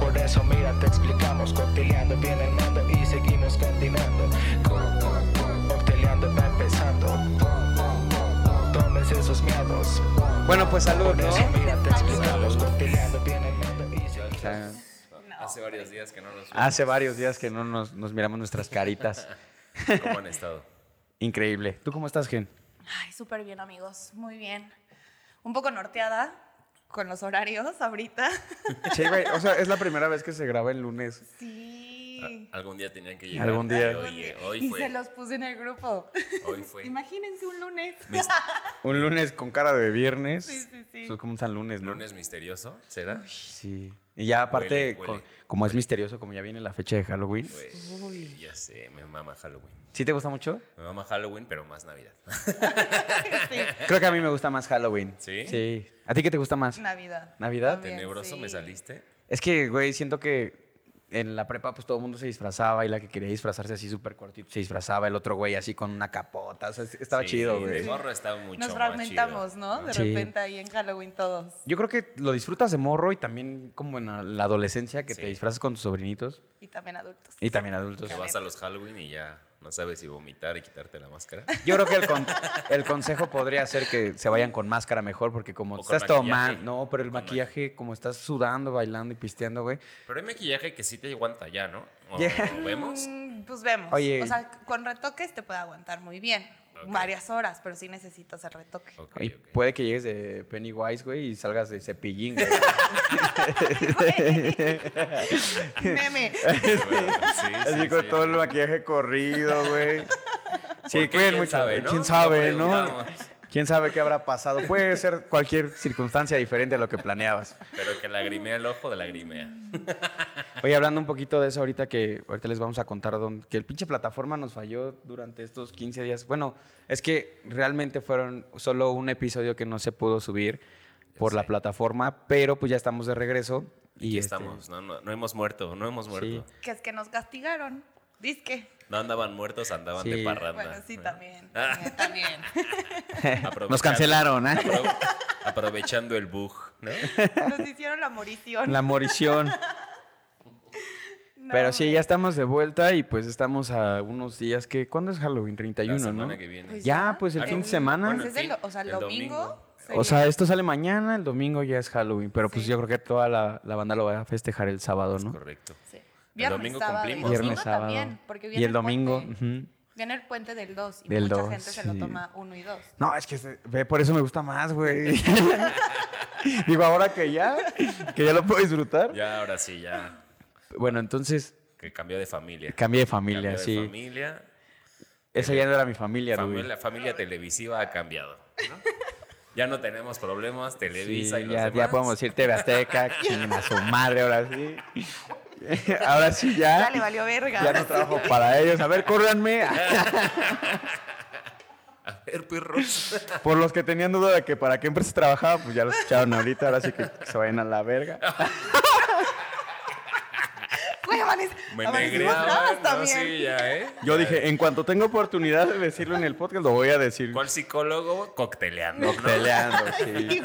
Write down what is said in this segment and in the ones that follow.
Por eso mira, te explicamos, cocteleando viene el mando y seguimos continuando. Co- Cocteleando va empezando. Tomes esos miedos. Bueno, pues salud, ¿no? mira, te explicamos, cocteleando viene el mando y seguimos Hace varios días que no nos hace varios días que no nos, nos miramos nuestras caritas. ¿Cómo han estado? Increíble. ¿Tú cómo estás, Gen? Ay, súper bien, amigos. Muy bien. Un poco norteada con los horarios ahorita. Sí, güey. O sea, es la primera vez que se graba el lunes. Sí. Algún día tenían que llegar. Algún día. Y Hoy, eh, hoy y fue. se los puse en el grupo. Hoy fue. Imagínense un lunes. Mis- Un lunes con cara de viernes. Sí, sí, sí. Eso es como un San Lunes, ¿no? Lunes misterioso, ¿será? Sí. Y ya aparte, Huele, huele. co- como es misterioso, como ya viene la fecha de Halloween. Pues, ya sé, me mama Halloween. ¿Sí te gusta mucho? Me mama Halloween, pero más Navidad. Creo que a mí me gusta más Halloween. ¿Sí? Sí. ¿A ti qué te gusta más? Navidad. ¿Navidad? También, Tenebroso sí. me saliste. Es que, güey, siento que en la prepa pues todo el mundo se disfrazaba y la que quería disfrazarse así súper cortito se disfrazaba, el otro güey así con una capota, o sea, estaba Sí, chido, güey. El morro estaba mucho Nos más fragmentamos, chido, ¿no? De Sí. repente ahí en Halloween todos. Yo creo que lo disfrutas de morro y también como en la- la adolescencia que Sí. te disfrazas con tus sobrinitos Y también adultos. y también adultos. Que vas a los Halloween y ya no sabes si vomitar y quitarte la máscara. Yo creo que el, con- el consejo podría ser que se vayan con máscara mejor porque como estás tomando, maquillaje. no, pero el maquillaje como estás sudando, bailando y pisteando, güey. Pero hay maquillaje que sí te aguanta ya, ¿no? ¿O Yeah. o vemos? Mm, Pues vemos. Oye. O sea, con retoques te puede aguantar muy bien. Varias horas, pero sí necesitas el retoque. Y puede que llegues de Pennywise, güey, y salgas de cepillín, güey. Meme. Sí, Así sí, con sí. todo el maquillaje corrido, güey. Sí, quién sabe, ¿no? ¿Quién sabe, No. ¿Quién sabe qué habrá pasado? Puede ser cualquier circunstancia diferente a lo que planeabas. Pero que lagrimea el ojo de lagrimea. Oye, hablando un poquito de eso ahorita que ahorita les vamos a contar dónde- que el pinche plataforma nos falló durante estos 15 días. Bueno, es que realmente fueron solo un episodio que no se pudo subir por la plataforma, pero pues ya estamos de regreso y Y este, estamos, no, no, no hemos muerto, no hemos muerto. Sí. Que es que nos castigaron. Disque. No andaban muertos, andaban Sí. de parranda. Bueno, sí, también. Ah. También. nos cancelaron, ¿eh? apro- aprovechando el bug, ¿no? Nos hicieron la morición. La morición. No, Pero sí, ya estamos de vuelta y pues estamos a unos días que ¿cuándo es Halloween? 31, La ¿no? semana que viene. Pues Ya, pues el Ah, fin no. de semana. Bueno, Pues en es el- fin, o sea, el domingo. domingo. O sea, esto sale mañana, el domingo ya es Halloween, pero pues yo creo que toda la, la banda lo va a festejar el sábado, Es ¿no? correcto. Viernes, domingo sábado y cumplimos. domingo Viernes, sábado. también, porque y viene el domingo. ujú. Viene el puente del 2 y Del mucha 2, gente se lo toma 1 y 2. No, es que se- ve, por eso me gusta más, güey. Digo, ahora que ya, que ya lo puedo disfrutar. Ya, ahora sí, ya. Bueno, entonces Que cambió de familia. cambié de familia, Cambió de familia. Esa ya no era mi familia, Rubí. Familia, familia televisiva ha cambiado. ¿no? Ya no tenemos problemas, Televisa Sí, y los ya, demás. ya podemos decir TV Azteca, chinguen a su madre, ahora sí. Ahora sí ya. Ya le valió verga. Ya no trabajo para ellos. A ver, córranme. A ver, perros. Por los que tenían duda de que para qué empresa trabajaba, pues ya los escucharon ahorita. Ahora sí que se vayan a la verga. Me amanecimos bravas ¿no? también. Sí, ya, ¿eh? Yo dije, en cuanto tenga oportunidad de decirlo en el podcast, lo voy a decir. ¿Cuál psicólogo? Cocteleando. ¿no? Peleando, Sí.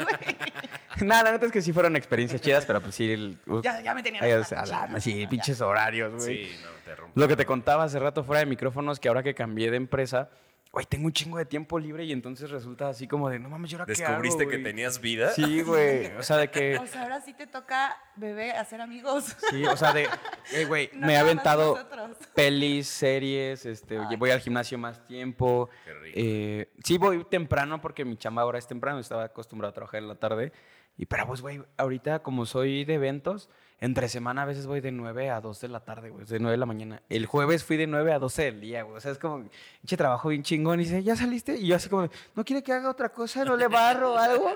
Nada, la neta es que sí fueron experiencias chidas, pero pues sí. El, Ya, ya me tenían ay, hasta o sea, la la- chingada, sí, ya. pinches horarios, güey. Sí, no, te rompo. Lo que te contaba hace rato fuera de micrófonos, que ahora que cambié de empresa, güey, tengo un chingo de tiempo libre y entonces resulta así como de, no mames, ¿yo ahora qué hago, ¿Descubriste que güey?" tenías vida? Sí, güey. O sea, de que. O sea, ahora sí te toca, bebé, hacer amigos. Sí, o sea, de. eh, güey, No me he aventado nosotros. pelis, series, este, oye, voy al gimnasio más tiempo. Qué rico. Eh, sí, voy temprano porque mi chamba ahora es temprano, estaba acostumbrado a trabajar en la tarde. Y pero pues, güey, ahorita como soy de eventos, entre semana a veces voy de 9 a 2 de la tarde, güey, de 9 de la mañana. El jueves fui de 9 a 12 del día, güey. O sea, es como, pinche trabajo bien chingón. Y dice, ¿ya saliste? Y yo así como, ¿no quiere que haga otra cosa? ¿No le barro o algo?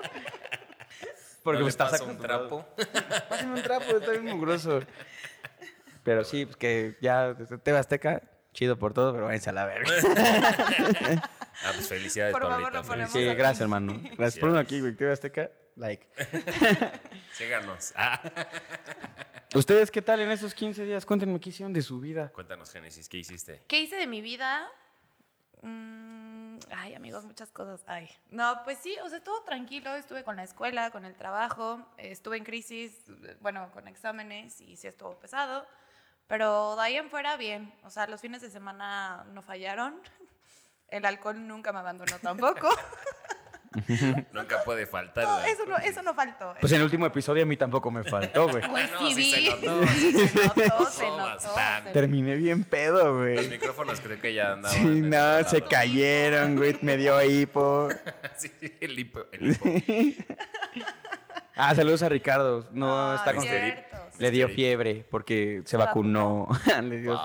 Porque ¿No me estás un trapo? Pásame un trapo, está bien mugroso. Pero sí, pues que ya TV Azteca, chido por todo, pero váyanse a la verga. Ah, pues felicidades, Por favor, Pablito. no ponemos- Sí, gracias, hermano. Gracias por uno aquí, güey. TV Azteca, like. Síganos. ¿Ustedes qué tal en esos 15 días? Cuéntenme qué hicieron de su vida. Cuéntanos, Génesis, ¿qué hiciste? ¿Qué hice de mi vida? Mm, ay, amigos, muchas cosas. Ay. No, pues sí, o sea, todo tranquilo. Estuve con la escuela, con el trabajo. Estuve en crisis, bueno, con exámenes y sí estuvo pesado. Pero de ahí en fuera, bien. O sea, los fines de semana no fallaron. El alcohol nunca me abandonó tampoco. Nunca puede faltar. No, eso, no, eso no faltó. Pues en el último episodio a mí tampoco me faltó, güey. Pues no, sí, sí se vi. notó. se notó, se No, notó. bastante. se- Terminé bien pedo, Los güey. micrófonos creo que ya andaban. Sí, no, se cayeron, güey. Me dio hipo. sí, el hipo. El hipo. Ah, saludos a Ricardo. No Ah, está con. cierto, Le dio fiebre porque se vacunó. Le dio-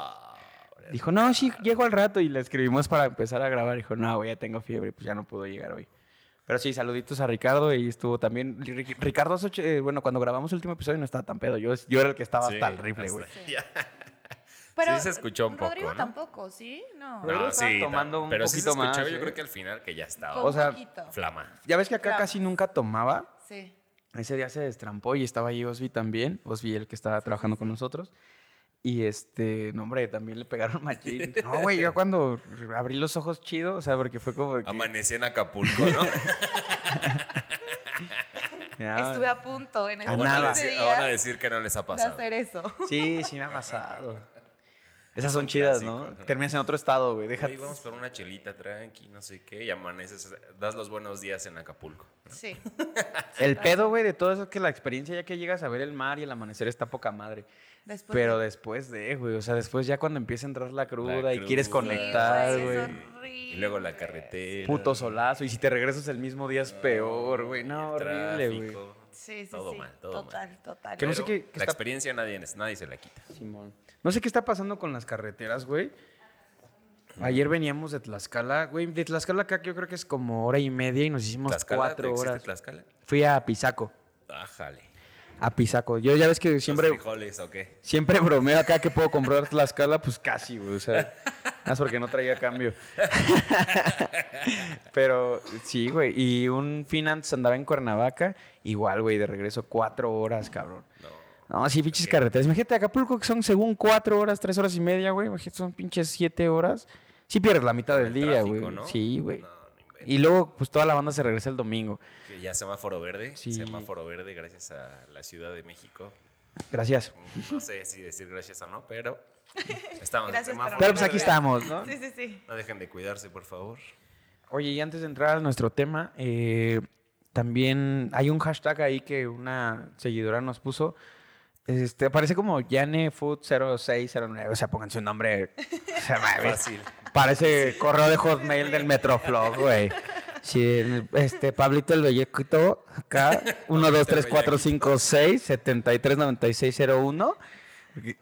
Dijo, no, sí, llego al rato y le escribimos para empezar a grabar. Dijo, no, güey, ya tengo fiebre, pues ya no puedo llegar hoy. Pero sí, saluditos a Ricardo y estuvo también. Ri- Ricardo, eh, bueno, cuando grabamos el último episodio no estaba tan pedo. Yo, yo era el que estaba sí, hasta el rifle, güey. ya. Pero Sí se escuchó un poco, Rodrigo ¿no? tampoco, ¿sí? No. No, sí, tomando un pero sí se poquito más, escuchaba, Yo ¿eh? creo que al final que ya estaba. Con o sea, poquito. Flama. Ya ves que acá casi nunca tomaba. Sí. Ese día se destrampó y estaba ahí Osvi también. Osvi, el que estaba trabajando con nosotros. Y este, no, hombre, también le pegaron machín. No, güey, yo cuando abrí los ojos chido, o sea, porque fue como. de que- Amanecí en Acapulco, ¿no? ya, Estuve a punto en A ese Van a, nada. decir, día van a decir que no les ha de pasado. hacer eso. Sí, sí me ha pasado. Esas son chidas, ¿no? clásico, ¿no? Terminas en otro estado, güey. Déjate. Oye, vamos por una chelita tranqui, no sé qué, y amaneces, das los buenos días en Acapulco. Sí. El pedo, güey, de todo eso es que la experiencia ya que llegas a ver el mar y el amanecer está poca madre. Después Pero de- después de, güey, o sea, después ya cuando empieza a entrar la cruda La y quieres conectar, Sí, güey. es horrible. Y luego la carretera. Puto solazo. Y si te regresas el mismo día es peor, güey. No, el horrible, güey. Sí, sí, todo sí. mal, todo total, mal. total. Que no sé qué- qué La está- experiencia nadie, nadie se la quita. Simón. No sé qué está pasando con las carreteras, güey. Ayer veníamos de Tlaxcala, güey. De Tlaxcala acá yo creo que es como hora y media y nos hicimos ¿Tlaxcala? cuatro ¿Existe horas. Tlaxcala? Fui a Pisaco. Ájale. A Pisaco. Yo ya ves que siempre, ¿Los frijoles o qué? siempre bromeo acá que puedo comprar Tlaxcala, pues casi, güey. O sea, más porque no traía cambio. Pero sí, güey. Y un Finance andaba en Cuernavaca, igual, güey, de regreso cuatro horas, cabrón. No. No, sí, pinches carreteras. Imagínate, Acapulco que son según cuatro horas, tres horas y media, güey. Imagínate, son pinches siete horas. Sí pierdes la mitad del El día, tráfico, güey. ¿no? Sí, güey. No. Y luego, pues toda la banda se regresa el domingo. Que Ya semáforo verde. Sí. Semáforo verde gracias a la Ciudad de México. Gracias. No sé si decir gracias o no, pero estamos en Gracias, semáforo pero Pero pues aquí estamos, ¿no? Sí, sí, sí. No dejen de cuidarse, por favor. Oye, y antes de entrar a nuestro tema, eh, también hay un hashtag ahí que una seguidora nos puso. Este, aparece como YaneFood0609. O sea, pónganse un nombre. o sea, Fácil. Parece correo de hotmail del Metroflog, güey. Sí, este, Pablito el Bellequito, acá, 1, 2, 3, 4, 5, 6, 73, 96, 01.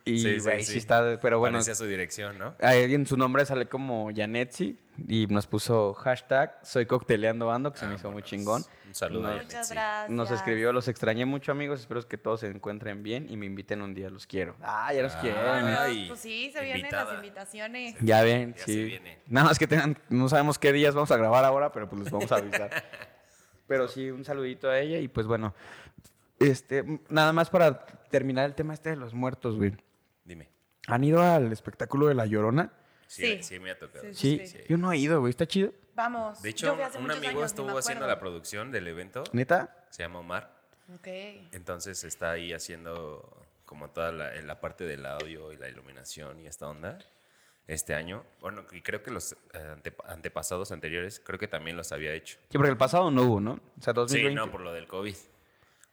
Y, Sí, sí, güey, sí, sí. está, pero bueno, Parecía su dirección, ¿no? ahí en su nombre sale como Yanetsi y nos puso hashtag soy cocteleando ando, que se me hizo muy Vámonos. chingón. Un saludo a Nos- Muchas gracias. Nos escribió, los extrañé mucho amigos, espero que todos se encuentren bien y me inviten un día, los quiero. Ah, ya los Ah, quieren. Bueno, Ay, pues sí, se vienen invitada. las invitaciones. Ya ven, Ya se sí. viene. Nada más que tengan, no sabemos qué días vamos a grabar ahora, pero pues les vamos a avisar. pero sí, un saludito a ella y pues bueno, este, nada más para terminar el tema este de los muertos, güey. Dime. ¿Han ido al espectáculo de La Llorona? Sí, Sí. sí, me ha tocado. Sí, Sí, sí. yo no he ido, güey, está chido. Vamos. De hecho, un amigo años, estuvo haciendo la producción del evento. ¿Neta? Se llama Omar. Ok. Entonces está ahí haciendo como toda la, la parte del audio y la iluminación y esta onda este año. Bueno, y creo que los eh, ante- antepasados anteriores, creo que también los había hecho. Sí, porque el pasado no hubo, ¿no? O sea, Sí, 2020. no, por lo del COVID.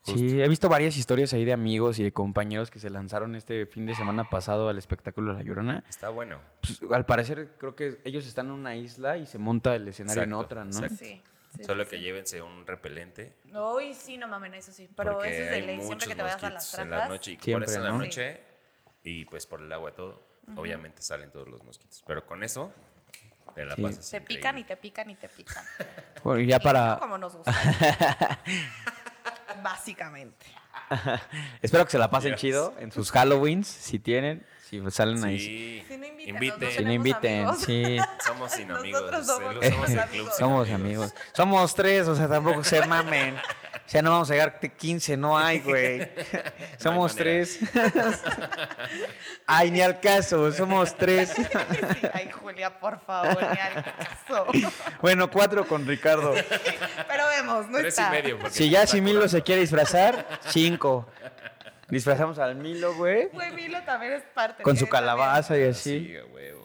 Sí, he visto varias historias ahí de amigos y de compañeros que se lanzaron este fin de semana pasado al espectáculo de La Llorona. Está bueno. Pues, al parecer, creo que ellos están en una isla y se monta el escenario en otra, ¿no? exacto. Sí. sí, Solo sí, que sí. llévense un repelente. Uy, sí, no mamen, eso sí. Pero porque eso es de hay ley. Siempre muchos que te vayas a las mosquitos en la noche. Y Siempre, en la ¿no? noche y pues por el agua y todo, obviamente salen todos los mosquitos. Pero con eso te la Sí. pasas Te increíble. pican y te pican y te pican. Bueno, y ya Y para... Como nos gusta. Básicamente. Espero que se la pasen chido en sus Halloweens, si tienen, si salen ahí. Si no Inviten. no Si no inviten, amigos. sí. Somos sin amigos. Nosotros somos- el- somos amigos. sin Somos amigos. Somos tres, o sea, tampoco se mamen. O sea, no vamos a llegar a 15, no hay, güey. somos tres. Ay, ni al caso, somos tres. Sí, Ay, Julia, por favor, ni al caso. bueno, cuatro con Ricardo. Pero vemos, no Tres y está. medio. porque Si ya si Milo se quiere disfrazar, cinco. Disfrazamos al Milo, güey. Güey, Milo también es parte. Con su calabaza y Sí, así. a huevo.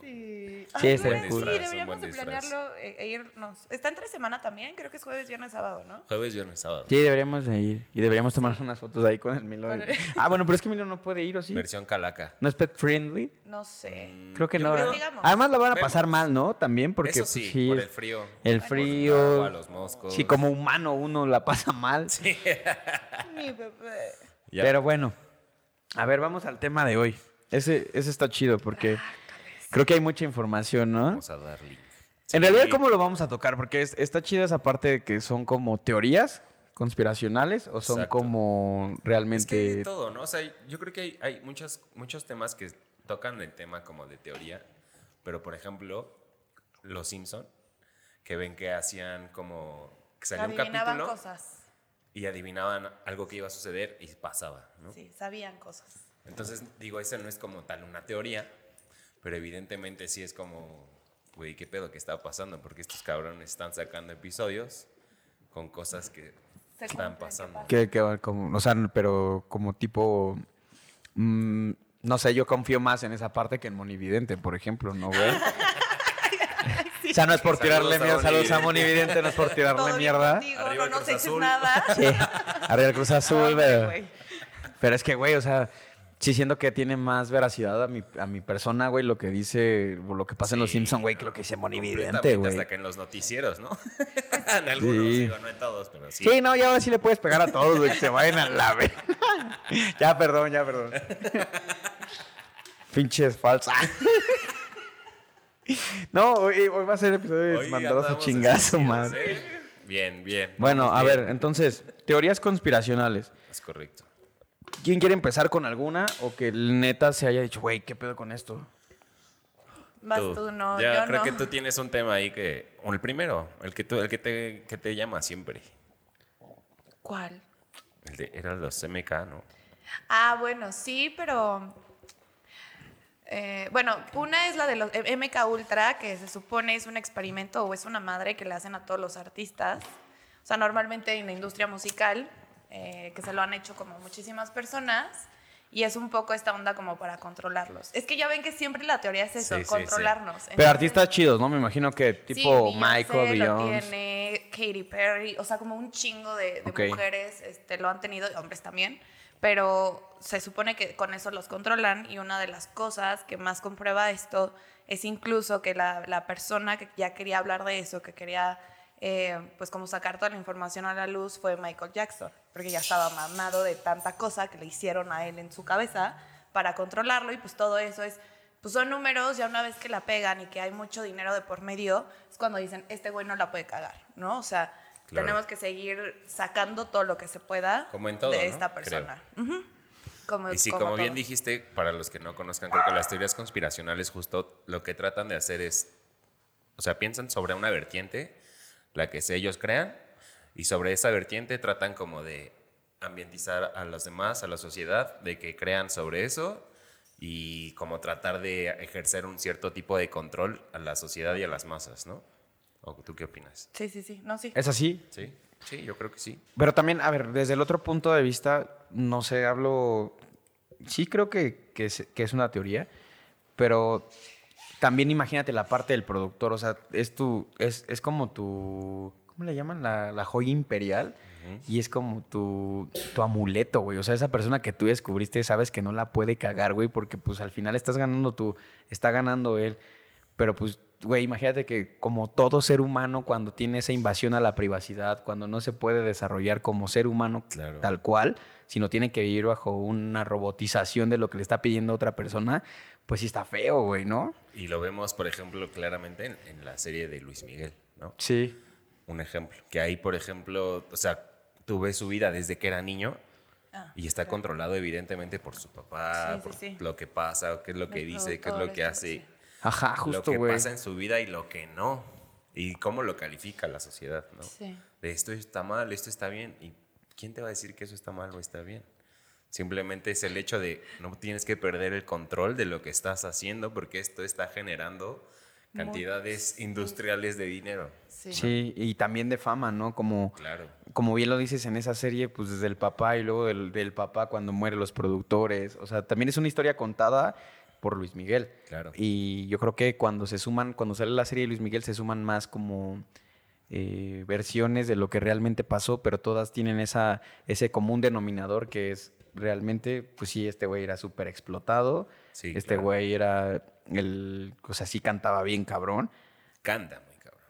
Sí. Sí, güey, cool. Sí, deberíamos de planearlo e, e irnos. ¿Está entre semana también? Creo que es jueves, viernes, sábado, ¿no? Jueves, viernes, sábado. Sí, deberíamos de ir. Y deberíamos tomar unas fotos ahí con el Milo. Ah, bueno, pero es que Milo no puede ir, ¿o sí? Versión calaca. ¿No es pet friendly? No sé. Creo que Yo no. creo- Digamos. Además la van a Vemos. pasar mal, ¿no? También porque Eso pues, sí, sí, por es- el frío. el frío. agua, los moscos. Sí, como humano uno la pasa mal. Mi bebé. Ya. Pero bueno, a ver, vamos al tema de hoy. Ese, ese está chido porque Ah, creo que hay mucha información, ¿no? Vamos a dar link. En realidad. ¿cómo lo vamos a tocar? Porque es- está chido esa parte de que son como teorías conspiracionales o son Exacto. como Es que realmente... hay de todo, ¿no? O sea, yo creo que hay, hay muchos, muchos temas que tocan el tema como de teoría, pero por ejemplo, Los Simpson, que ven que hacían como que salía un Adivinaban capítulo cosas. y adivinaban algo que iba a suceder y pasaba, ¿no? Sí, sabían cosas. Entonces, digo, esa no es como tal una teoría, pero evidentemente sí es como, güey, ¿qué pedo que está pasando? Porque estos cabrones están sacando episodios con cosas que Se están cumplen, ¿qué pasando. pasa? Que, que como, o sea, pero como tipo... mm, no sé, yo confío más en esa parte que en Monividente, por ejemplo, ¿no, güey? O sea, no es por Saludos tirarle a mierda, saludos a Monividente. No es por tirarle Todo mierda. contigo, Arriba no nos Cruz eches Azul. nada. Sí, arriba el Cruz Azul, Hombre, pero, pero es que, güey, o sea, sí siento que tiene más veracidad a mi, a mi persona, güey, lo que dice, o lo que pasa en Los Simpsons, güey, que lo que dice Monividente, güey. Hasta que en los noticieros, ¿no? en algunos, Sí. digo, no en todos, pero sí. Sí, no, y ahora sí le puedes pegar a todos, güey, que se vayan a la vez. ya, perdón, ya, perdón. Pinches falsas. no, hoy, hoy va a ser episodio de Hoy mandados a chingazo, man. ¿eh? Bien, bien. Bueno, a bien. ver, entonces, teorías conspiracionales. Es correcto. ¿Quién quiere empezar con alguna o que neta se haya dicho, güey, qué pedo con esto? Vas tú, no, ya yo creo no. que tú tienes un tema ahí que. O el primero, el que, tú, el que, te, que te llama siempre. ¿Cuál? El de, era los MK, ¿no? Ah, bueno, sí, pero... eh, bueno, una es la de los eh, MK Ultra, que se supone es un experimento o es una madre que le hacen a todos los artistas. O sea, normalmente en la industria musical, eh, que se lo han hecho como muchísimas personas, y es un poco esta onda como para controlarlos. Es que ya ven que siempre la teoría es eso, Sí, sí, sí. controlarnos. Pero artistas chidos, ¿no? Me imagino que tipo Sí, Michael, Beyoncé tiene, Katy Perry, o sea, como un chingo de, de Ok. mujeres este, lo han tenido, y hombres también, pero se supone que con eso los controlan y una de las cosas que más comprueba esto es incluso que la, la persona que ya quería hablar de eso, que quería eh, pues como sacar toda la información a la luz fue Michael Jackson, porque ya estaba mamado de tanta cosa que le hicieron a él en su cabeza para controlarlo y pues todo eso es pues son números, ya una vez que la pegan y que hay mucho dinero de por medio, es cuando dicen, este güey no la puede cagar, ¿no? O sea, Claro. tenemos que seguir sacando todo lo que se pueda Como en todo, de ¿no? esta persona. Como, Y sí, como como bien dijiste, para los que no conozcan, creo que las teorías conspiracionales justo lo que tratan de hacer es, o sea, piensan sobre una vertiente, la que se ellos crean, y sobre esa vertiente tratan como de ambientizar a los demás, a la sociedad, de que crean sobre eso y como tratar de ejercer un cierto tipo de control a la sociedad y a las masas, ¿no? ¿O tú qué opinas? Sí, sí, sí, no, sí. ¿Es así? Sí, sí, yo creo que sí. Pero también, a ver, desde el otro punto de vista, no sé, hablo. Sí, creo que, que, es, que es una teoría, pero también imagínate la parte del productor, o sea, es tu. Es, es como tu. ¿Cómo le llaman? La, la joya imperial. Y es como tu, tu amuleto, güey. O sea, esa persona que tú descubriste, sabes que no la puede cagar, güey, porque pues al final estás ganando tú, está ganando él. Pero pues, güey, imagínate que como todo ser humano, cuando tiene esa invasión a la privacidad, cuando no se puede desarrollar como ser humano Claro. tal cual, sino tiene que vivir bajo una robotización de lo que le está pidiendo otra persona, pues sí está feo, güey, ¿no? Y lo vemos, por ejemplo, claramente en, en la serie de Luis Miguel, ¿no? Sí. un ejemplo. Que ahí, por ejemplo, o sea, tú ves su vida desde que era niño Ah, y está claro. controlado evidentemente por su papá, Sí, por sí. lo que pasa, qué es lo que Los dice, qué es lo que hace, sí. Ajá, lo justo, que güey. pasa en su vida y lo que no. Y cómo lo califica la sociedad, ¿no? Sí. De esto está mal, esto está bien. Y ¿quién te va a decir que eso está mal o está bien? Simplemente es el hecho de no tienes que perder el control de lo que estás haciendo porque esto está generando cantidades industriales de dinero. Sí. Sí, y también de fama, ¿no? Como, Claro. como bien lo dices en esa serie, pues desde el papá y luego del, del papá cuando mueren los productores. O sea, también es una historia contada por Luis Miguel. Claro. Y yo creo que cuando se suman, cuando sale la serie de Luis Miguel, se suman más como eh, versiones de lo que realmente pasó, pero todas tienen esa, ese común denominador que es realmente, pues sí, este güey era súper explotado. Sí, este claro. güey era el, o sea, sí cantaba bien cabrón. Canta muy cabrón.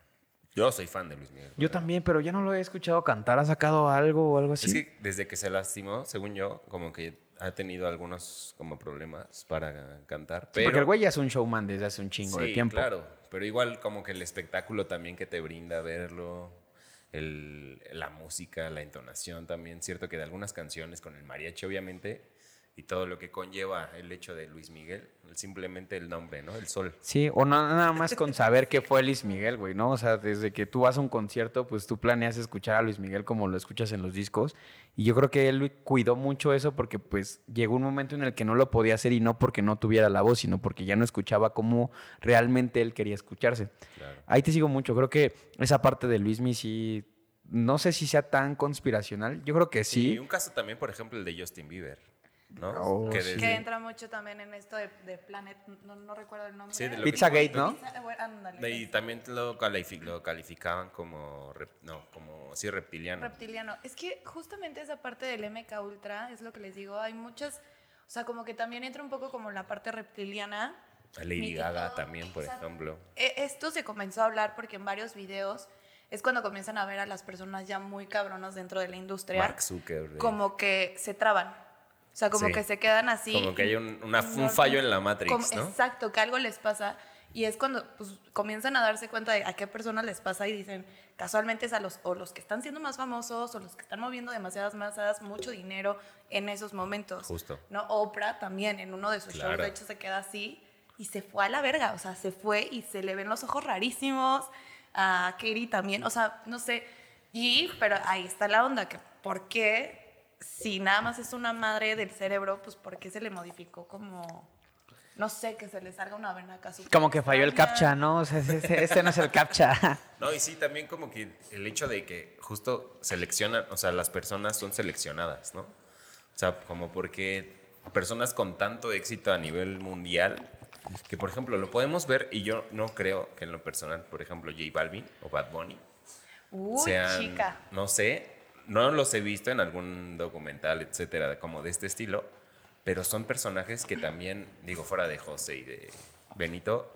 Yo soy fan de Luis Miguel. Yo también, pero ya no lo he escuchado cantar. ¿Ha sacado algo o algo así? Es que desde que se lastimó, según yo, como que ha tenido algunos como problemas para cantar. Sí, Pero, porque el güey ya es un showman desde hace un chingo de tiempo. claro. Pero igual como que el espectáculo también que te brinda verlo, el- la música, la entonación también. Cierto que de algunas canciones con el mariachi, obviamente, y todo lo que conlleva el hecho de Luis Miguel, simplemente el nombre, ¿no? El sol. Sí, o no, nada más con saber que fue Luis Miguel, güey, ¿no? O sea, desde que tú vas a un concierto, pues tú planeas escuchar a Luis Miguel como lo escuchas en los discos. Y yo creo que él cuidó mucho eso porque pues llegó un momento en el que no lo podía hacer y no porque no tuviera la voz, sino porque ya no escuchaba como realmente él quería escucharse. Claro. Ahí te sigo mucho, creo que esa parte de Luis Mi sí, no sé si sea tan conspiracional, yo creo que Y sí. un caso también, por ejemplo, el de Justin Bieber, ¿no? Oh, que desde- Que entra mucho también en esto de, de Planet, no, no recuerdo el nombre. Sí, de lo que- Pizzagate, ¿no? Pizza- y también lo, califi- lo calificaban como, rep- no, como, sí, reptiliano. Reptiliano. Es que justamente esa parte del MK Ultra es lo que les digo. Hay muchas, o sea, como que también entra un poco como la parte reptiliana. A Lady Mi- Gaga también, por exacto. ejemplo. E- Esto se comenzó a hablar porque en varios videos es cuando comienzan a ver a las personas ya muy cabronas dentro de la industria. Mark Zuckerberg. Como que se traban. O sea, como Sí. que se quedan así. Como que hay un, una- No, un fallo en la Matrix, como- ¿no? Exacto, que algo les pasa. Y es cuando pues, comienzan a darse cuenta de a qué personas les pasa y dicen, casualmente es a los, o los que están siendo más famosos o los que están moviendo demasiadas masas, mucho dinero en esos momentos. Justo. ¿no? Oprah también en uno de sus Claro. shows, de hecho, se queda así y se fue a la verga. O sea, se fue y se le ven los ojos rarísimos. A Katie también, o sea, no sé. Y, pero ahí está la onda, que ¿por qué? Si nada más es una madre del cerebro, pues ¿por qué se le modificó como, no sé, que se le salga una vena acá? Como que falló el captcha, ¿no? O sea, ese no es el captcha. No, y sí, también como que el hecho de que justo seleccionan, o sea, las personas son seleccionadas, ¿no? O sea, como porque personas con tanto éxito a nivel mundial, que por ejemplo lo podemos ver, y yo no creo que en lo personal, por ejemplo, J Balvin o Bad Bunny, Uy, sean, chica. no sé, no los he visto en algún documental, etcétera, como de este estilo, pero son personajes que también, digo, fuera de José y de Benito,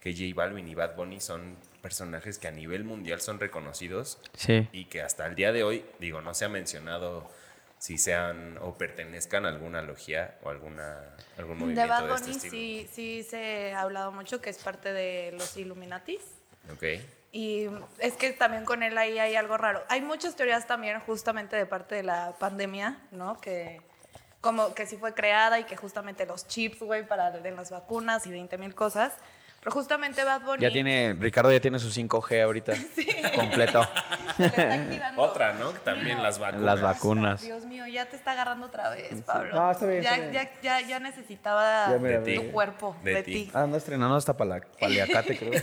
que J Balvin y Bad Bunny son personajes que a nivel mundial son reconocidos Sí. y que hasta el día de hoy, digo, no se ha mencionado si sean o pertenezcan a alguna logia o alguna, algún De movimiento Bad de, este Bunny sí, sí se ha hablado mucho que es parte de los Illuminatis. Ok. Y es que también con él ahí hay algo raro. Hay muchas teorías también justamente de parte de la pandemia, ¿no? Que como que sí fue creada y que justamente los chips, güey, para de las vacunas y 20 mil cosas. Pero justamente Bad Bunny... Ya tiene, Ricardo ya tiene su 5G ahorita. Completo. está activando. Otra, ¿no? También las vacunas. Las vacunas. Dios mío, ya te está agarrando otra vez, Pablo. No, está bien, ya, está bien. Ya, ya, ya necesitaba Ya, mira, tu cuerpo De de, ti. Ah, anda estrenando hasta pala- paliacate, creo.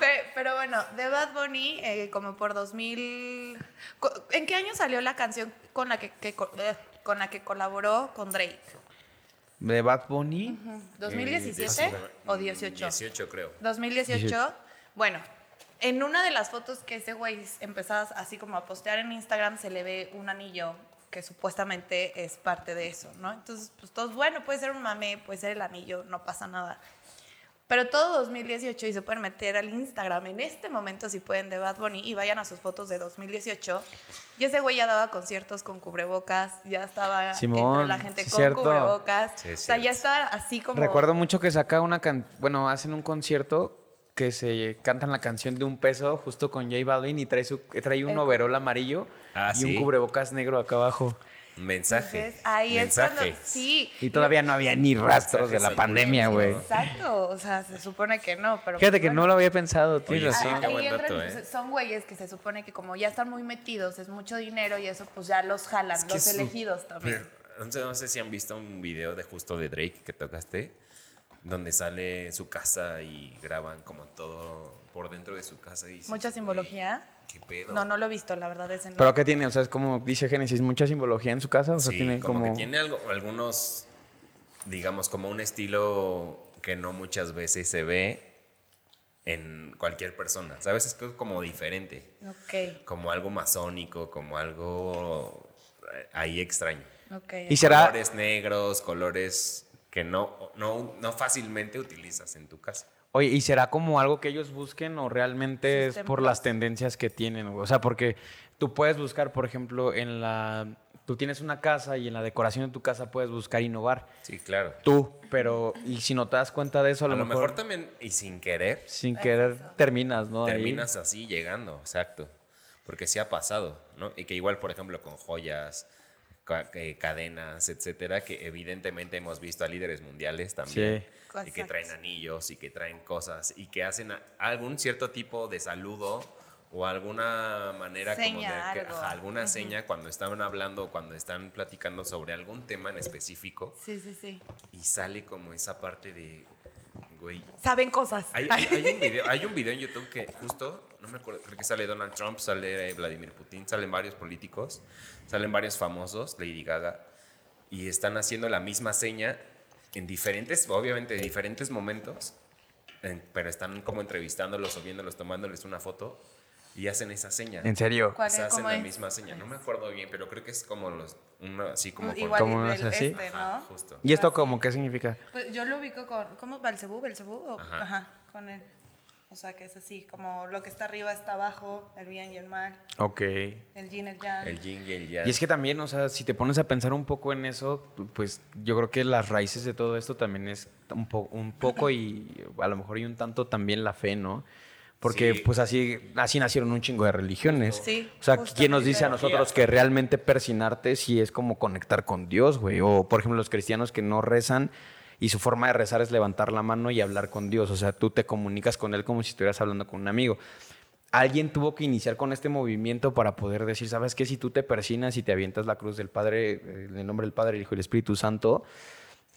Pe- Pero, bueno, de Bad Bunny, eh, como por 2000... co- ¿En qué año salió la canción con la que, eh, con la que colaboró con Drake? De Bad Bunny. ¿2017 o 18? 18 creo. 2018. Bueno, en una de las fotos que ese güey empezaba así como a postear en Instagram se le ve un anillo que supuestamente es parte de eso, ¿no? Entonces, pues todos, bueno, puede ser un mame, puede ser el anillo, no pasa nada. Pero todo 2018 y se pueden meter al Instagram en este momento si pueden de Bad Bunny y vayan a sus fotos de 2018. Y ese güey ya daba conciertos con cubrebocas, ya estaba Simón, entre la gente sí, con cierto. cubrebocas. Sí, o sea, ya estaba así como Recuerdo mucho que saca una can bueno, hacen un concierto que se cantan la canción de un peso justo con J Balvin y trae su trae un El- overol amarillo Ah, y sí. un cubrebocas negro acá abajo. Mensaje. Entonces, ahí mensaje. es cuando, sí. Y todavía no había ni rastros de la pandemia, güey. Exacto, o sea, se supone que no, pero Fíjate pues, que bueno. no lo había pensado, tienes Oye, sí, qué buen dato, ¿eh? son güeyes que se supone que como ya están muy metidos, es mucho dinero y eso pues ya los jalan, Es que los elegidos también. No sé, no sé si han visto un video de justo de Drake que tocaste, donde sale su casa y graban como todo por dentro de su casa. Y Mucha "Güey, simbología. ¿Qué pedo? No, no lo he visto, la verdad es en ¿Pero qué tiene? O sea, es como dice Génesis, mucha simbología en su casa. O sea, Sí, tiene como, como. que tiene algo, algunos, digamos, como un estilo que no muchas veces se ve en cualquier persona. ¿Sabes? Es como diferente, Ok, como algo masónico, como algo eh, ahí extraño. ok. Y será. Colores negros, colores que no, no, no fácilmente utilizas en tu casa. Oye, ¿y será como algo que ellos busquen o realmente es por las tendencias que tienen? O sea, porque tú puedes buscar, por ejemplo, en la. Tú tienes una casa y en la decoración de tu casa puedes buscar innovar. Sí, claro. Tú, pero. Y si no te das cuenta de eso, A a lo mejor, mejor, también, y sin querer, sin querer terminas, ¿no? Ahí. terminas así llegando, exacto. Porque sí ha pasado, ¿no? Y que igual, por ejemplo, con joyas, eh, cadenas, etcétera, que evidentemente hemos visto a líderes mundiales también. Sí. Y que Exacto. traen anillos y que traen cosas y que hacen a- algún cierto tipo de saludo o alguna manera como de Seña, que- algo. ajá, alguna seña cuando están hablando, cuando están platicando sobre algún tema en específico Sí, sí, sí. y sale como esa parte de, güey, Saben cosas. hay, hay- hay un video, hay un video en YouTube que justo, no me acuerdo, creo que sale Donald Trump, sale Vladimir Putin, salen varios políticos, salen varios famosos, Lady Gaga, y están haciendo la misma seña en diferentes, obviamente, en diferentes momentos, en- pero están como entrevistándolos o viéndolos, tomándoles una foto y hacen esa seña. ¿En serio? ¿Cuál Se es? hacen ¿Cómo la es? misma seña. No me acuerdo bien, pero creo que es como los, uno así como Igual ¿Cómo el- es así? este, Ajá, ¿no? justo. ¿Y esto como qué significa? Pues yo lo ubico con, ¿cómo? ¿Belcebú? ¿Belcebú? O- Ajá. Ajá. con él. O sea, que es así, como lo que está arriba está abajo, el bien y el mal, Ok. el yin, el yang. El yin y el yang. Y es que también, o sea, si te pones a pensar un poco en eso, pues yo creo que las raíces de todo esto también es un, po- un poco y a lo mejor y un tanto también la fe, ¿no? Porque Sí. pues así, así nacieron un chingo de religiones. Sí, O sea, ¿quién nos dice a nosotros que realmente persinarte sí es como conectar con Dios, güey? O por ejemplo los cristianos que no rezan y su forma de rezar es levantar la mano y hablar con Dios. O sea, tú te comunicas con Él como si estuvieras hablando con un amigo alguien tuvo que iniciar con este movimiento para poder decir, ¿sabes qué? Si tú te persinas y te avientas la cruz del Padre, eh, en el nombre del Padre, el Hijo y el Espíritu Santo,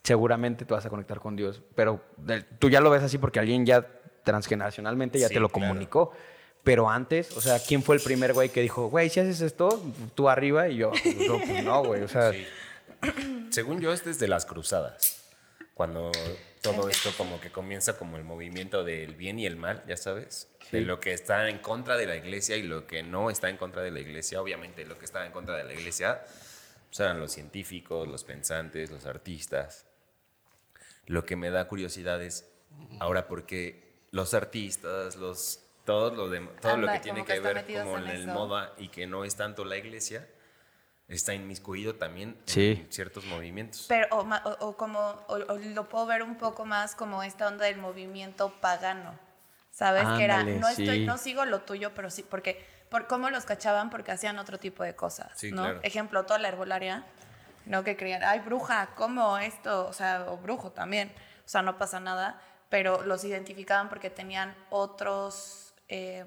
seguramente te vas a conectar con Dios. Pero del- tú ya lo ves así porque alguien ya transgeneracionalmente ya Sí, te lo claro. comunicó. Pero antes, o sea, ¿quién fue el primer güey que dijo, güey, si haces esto, tú arriba y yo? No, pues no, güey. O sea, Sí. Según yo, es desde las cruzadas. Cuando todo esto como que comienza como el movimiento del bien y el mal, ya sabes. De Sí. lo que está en contra de la iglesia y lo que no está en contra de la iglesia. Obviamente lo que está en contra de la iglesia pues, eran los científicos, los pensantes, los artistas. Lo que me da curiosidad es ahora porque los artistas, los todo lo de, todo lo Anda, que tiene que que ver como en en el eso. moda y que no es tanto la iglesia, está inmiscuido también Sí. en ciertos movimientos. Pero, o, ma- o- o como, o, o lo puedo ver un poco más como esta onda del movimiento pagano. ¿Sabes? que era, Ándale, no, estoy, sí. no sigo lo tuyo, pero sí, porque, por cómo los cachaban, porque hacían otro tipo de cosas. Sí, ¿no? claro. Ejemplo, toda la herbolaria, ¿no? Que creían, ay, bruja, ¿cómo esto? O sea, o brujo también. O sea, no pasa nada, pero los identificaban porque tenían otros, eh,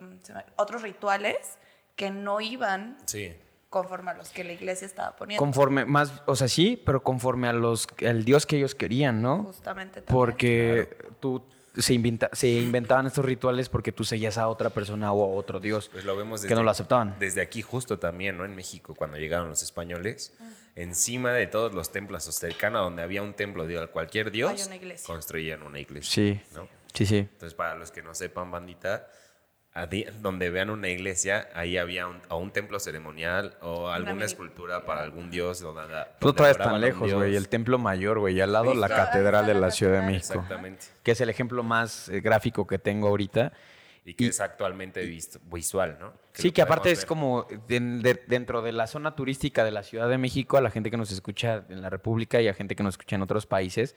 otros rituales que no iban Sí. Conforme a los que la iglesia estaba poniendo. conforme, más, o sea, sí, pero conforme a los, al Dios que ellos querían, ¿no? Justamente también. Porque tú se, inventa- se inventaban estos rituales porque tú seguías a otra persona o a otro Dios Pues lo vemos desde, que no lo aceptaban. desde aquí justo también, ¿no? En México, cuando llegaron los españoles, encima de todos los templos o cercano a donde había un templo de cualquier dios, una iglesia. construían una iglesia. Sí, ¿no? sí, sí. Entonces, para los que no sepan, bandita, donde vean una iglesia, ahí había un, o un templo ceremonial o alguna escultura para algún dios. Donde, No donde traes adoraban tan lejos, güey. El templo mayor, güey. y Al lado la catedral de la Ciudad de. México. Exactamente. Que es el ejemplo más eh, gráfico que tengo ahorita. Y que Y- es actualmente visto- visual, ¿no? Sí, lo que aparte podemos es ver. como den- de- dentro de la zona turística de la Ciudad de México, a la gente que nos escucha en la República y a gente que nos escucha en otros países,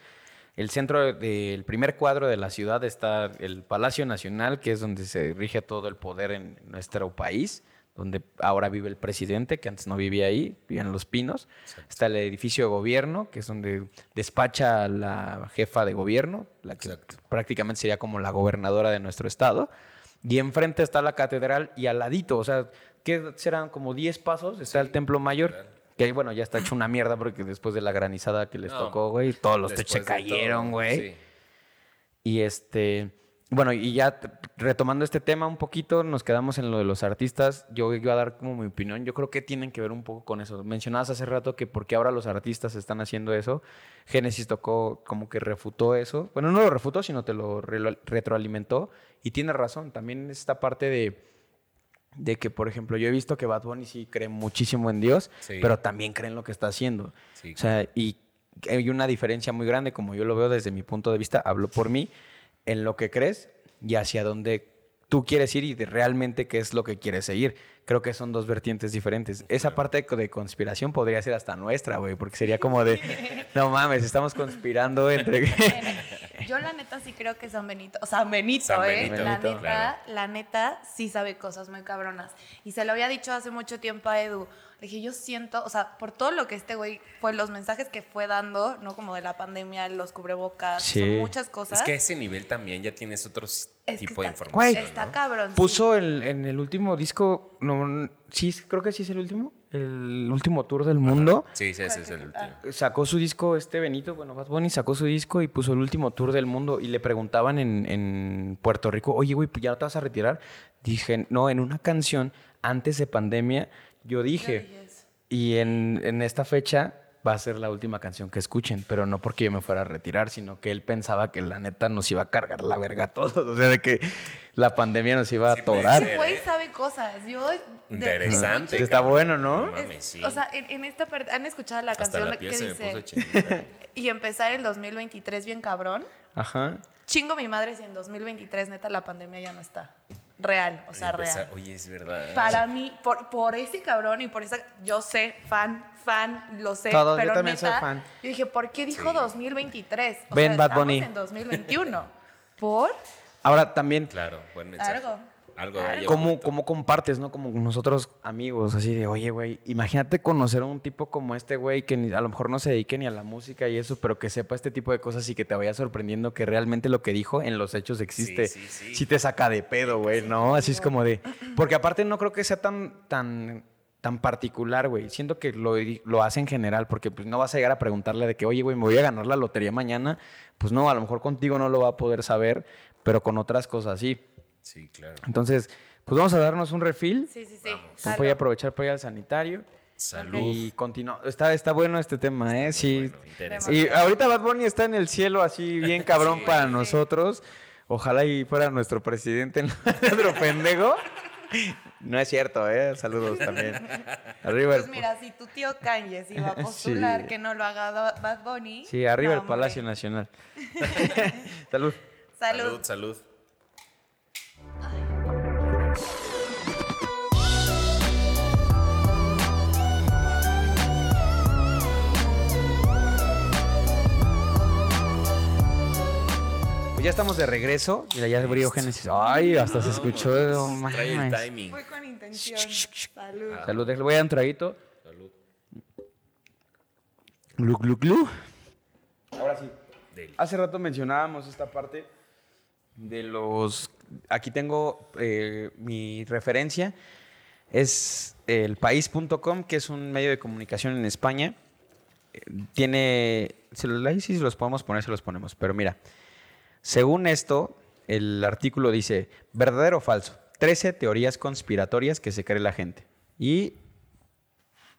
el centro de- del primer cuadro de la ciudad está el Palacio Nacional, que es donde se rige todo el poder en nuestro país, donde ahora vive el presidente, que antes no vivía ahí, vivía en Los Pinos. Está el edificio de gobierno, que es donde despacha la jefa de gobierno, la que Exacto. prácticamente sería como la gobernadora de nuestro estado. Y enfrente está la catedral y al ladito, o sea, ¿qué serán como 10 pasos? Está el templo mayor. Que bueno, ya está hecho una mierda porque después de la granizada que les No, tocó, güey, todos los techos cayeron, güey. sí. Y este, bueno, y ya retomando este tema un poquito, nos quedamos en lo de los artistas. Yo iba a dar como mi opinión. Yo creo que tienen que ver un poco con eso. Mencionabas hace rato que porque ahora los artistas están haciendo eso. Génesis tocó como que refutó eso. Bueno, no lo refutó, sino te lo re- retroalimentó. Y tiene razón. También esta parte de de que, por ejemplo, yo he visto que Bad Bunny sí cree muchísimo en Dios, Sí. pero también cree en lo que está haciendo. Sí, O sea, y hay una diferencia muy grande, como yo lo veo desde mi punto de vista, hablo por mí, en lo que crees y hacia dónde tú quieres ir y de realmente qué es lo que quieres seguir. Creo que son dos vertientes diferentes. Esa parte de- de conspiración podría ser hasta nuestra, güey, porque sería como de, no mames, estamos conspirando entre... Yo la neta sí creo que San Benito, o San Benito, San ¿eh? Benito, la Benito. neta, claro. la neta sí sabe cosas muy cabronas. Y se lo había dicho hace mucho tiempo a Edu. Le dije, yo siento, o sea, por todo lo que este güey fue, los mensajes que fue dando, ¿no? Como de la pandemia, los cubrebocas, Sí. son muchas cosas. Es que a ese nivel también ya tienes otro s- Es que tipo de está- información. Está ¿no? cabrón. sí. Puso el- en el último disco, no, sí, creo que sí es el último, el último tour del mundo. Sí, sí, ese es el último. Sacó su disco este Benito, bueno, Bad Bunny sacó su disco y puso el último tour del mundo y le preguntaban en, en Puerto Rico, oye, güey, ya no te vas a retirar. Dije, no, en una canción antes de pandemia, yo dije, y en, en esta fecha va a ser la última canción que escuchen, pero no porque yo me fuera a retirar, sino que él pensaba que la neta nos iba a cargar la verga a todos, o sea, de que la pandemia nos iba a atorar. ser. Ese güey sabe cosas. Yo. de- Interesante. Está bueno, ¿no? No mames, sí. O sea, en, en esta parte, ¿han escuchado la Hasta canción la que dice y empezar el 2023 bien cabrón? Ajá. Chingo mi madre si en 2023 neta la pandemia ya no está. Real, o sea, Empezar- real. Oye, es verdad. Para mí, por, por ese cabrón y por esa, yo sé, fan, fan, lo sé, Todos, yo pero también soy neta, fan. yo dije, ¿por qué dijo Sí. 2023? O Ven, sea, Bad Bunny. en 2021. ¿Por? Ahora también, Claro, buen mensaje. Algo. Algo. ¿Cómo, cómo compartes, no? Como nosotros amigos, así de, oye, güey, imagínate conocer a un tipo como este güey que ni- a lo mejor no se dedique ni a la música y eso, pero que sepa este tipo de cosas y que te vaya sorprendiendo que realmente lo que dijo en los hechos existe. Sí, sí, sí. Sí te saca de pedo, güey, ¿no? Así es como de... Porque aparte no creo que sea tan, tan, tan particular, güey. Siento que lo, lo hace en general, porque pues no vas a llegar a preguntarle de que, oye, güey, me voy a ganar la lotería mañana. Pues no, a lo mejor contigo no lo va a poder saber, pero con otras cosas sí. Sí, claro. Entonces, pues vamos a darnos un refil. Sí, sí, sí. Voy a aprovechar para ir al sanitario. Salud. Y continuar. Está, está bueno este tema, ¿eh? Sí. Bueno. Y ahorita Bad Bunny está en el cielo así bien cabrón para nosotros. Ojalá y fuera nuestro presidente, no nuestro pendejo. No es cierto, ¿eh? Saludos también. Arriba el, Pues mira, si tu tío Kanye se iba a postular Sí. que no lo haga Bad Bunny. sí, arriba no, el Palacio hombre. Nacional. Salud. Salud. Salud, salud. Pues ya estamos de regreso. Mira, ya abrió Génesis. Ay, hasta se escuchó. no Trae el timing. Fue con intención. Salud. Salud, le voy a dar un traguito. Salud. Glu, glu, glu. Ahora sí. Deli. Hace rato mencionábamos esta parte de los... Aquí tengo eh, mi referencia. Es elpaís.com, que es un medio de comunicación en España. Eh, Tiene... Si los, sí los podemos poner, se los ponemos. Pero mira, según esto, el artículo dice, verdadero o falso, 13 teorías conspiratorias que se cree la gente. Y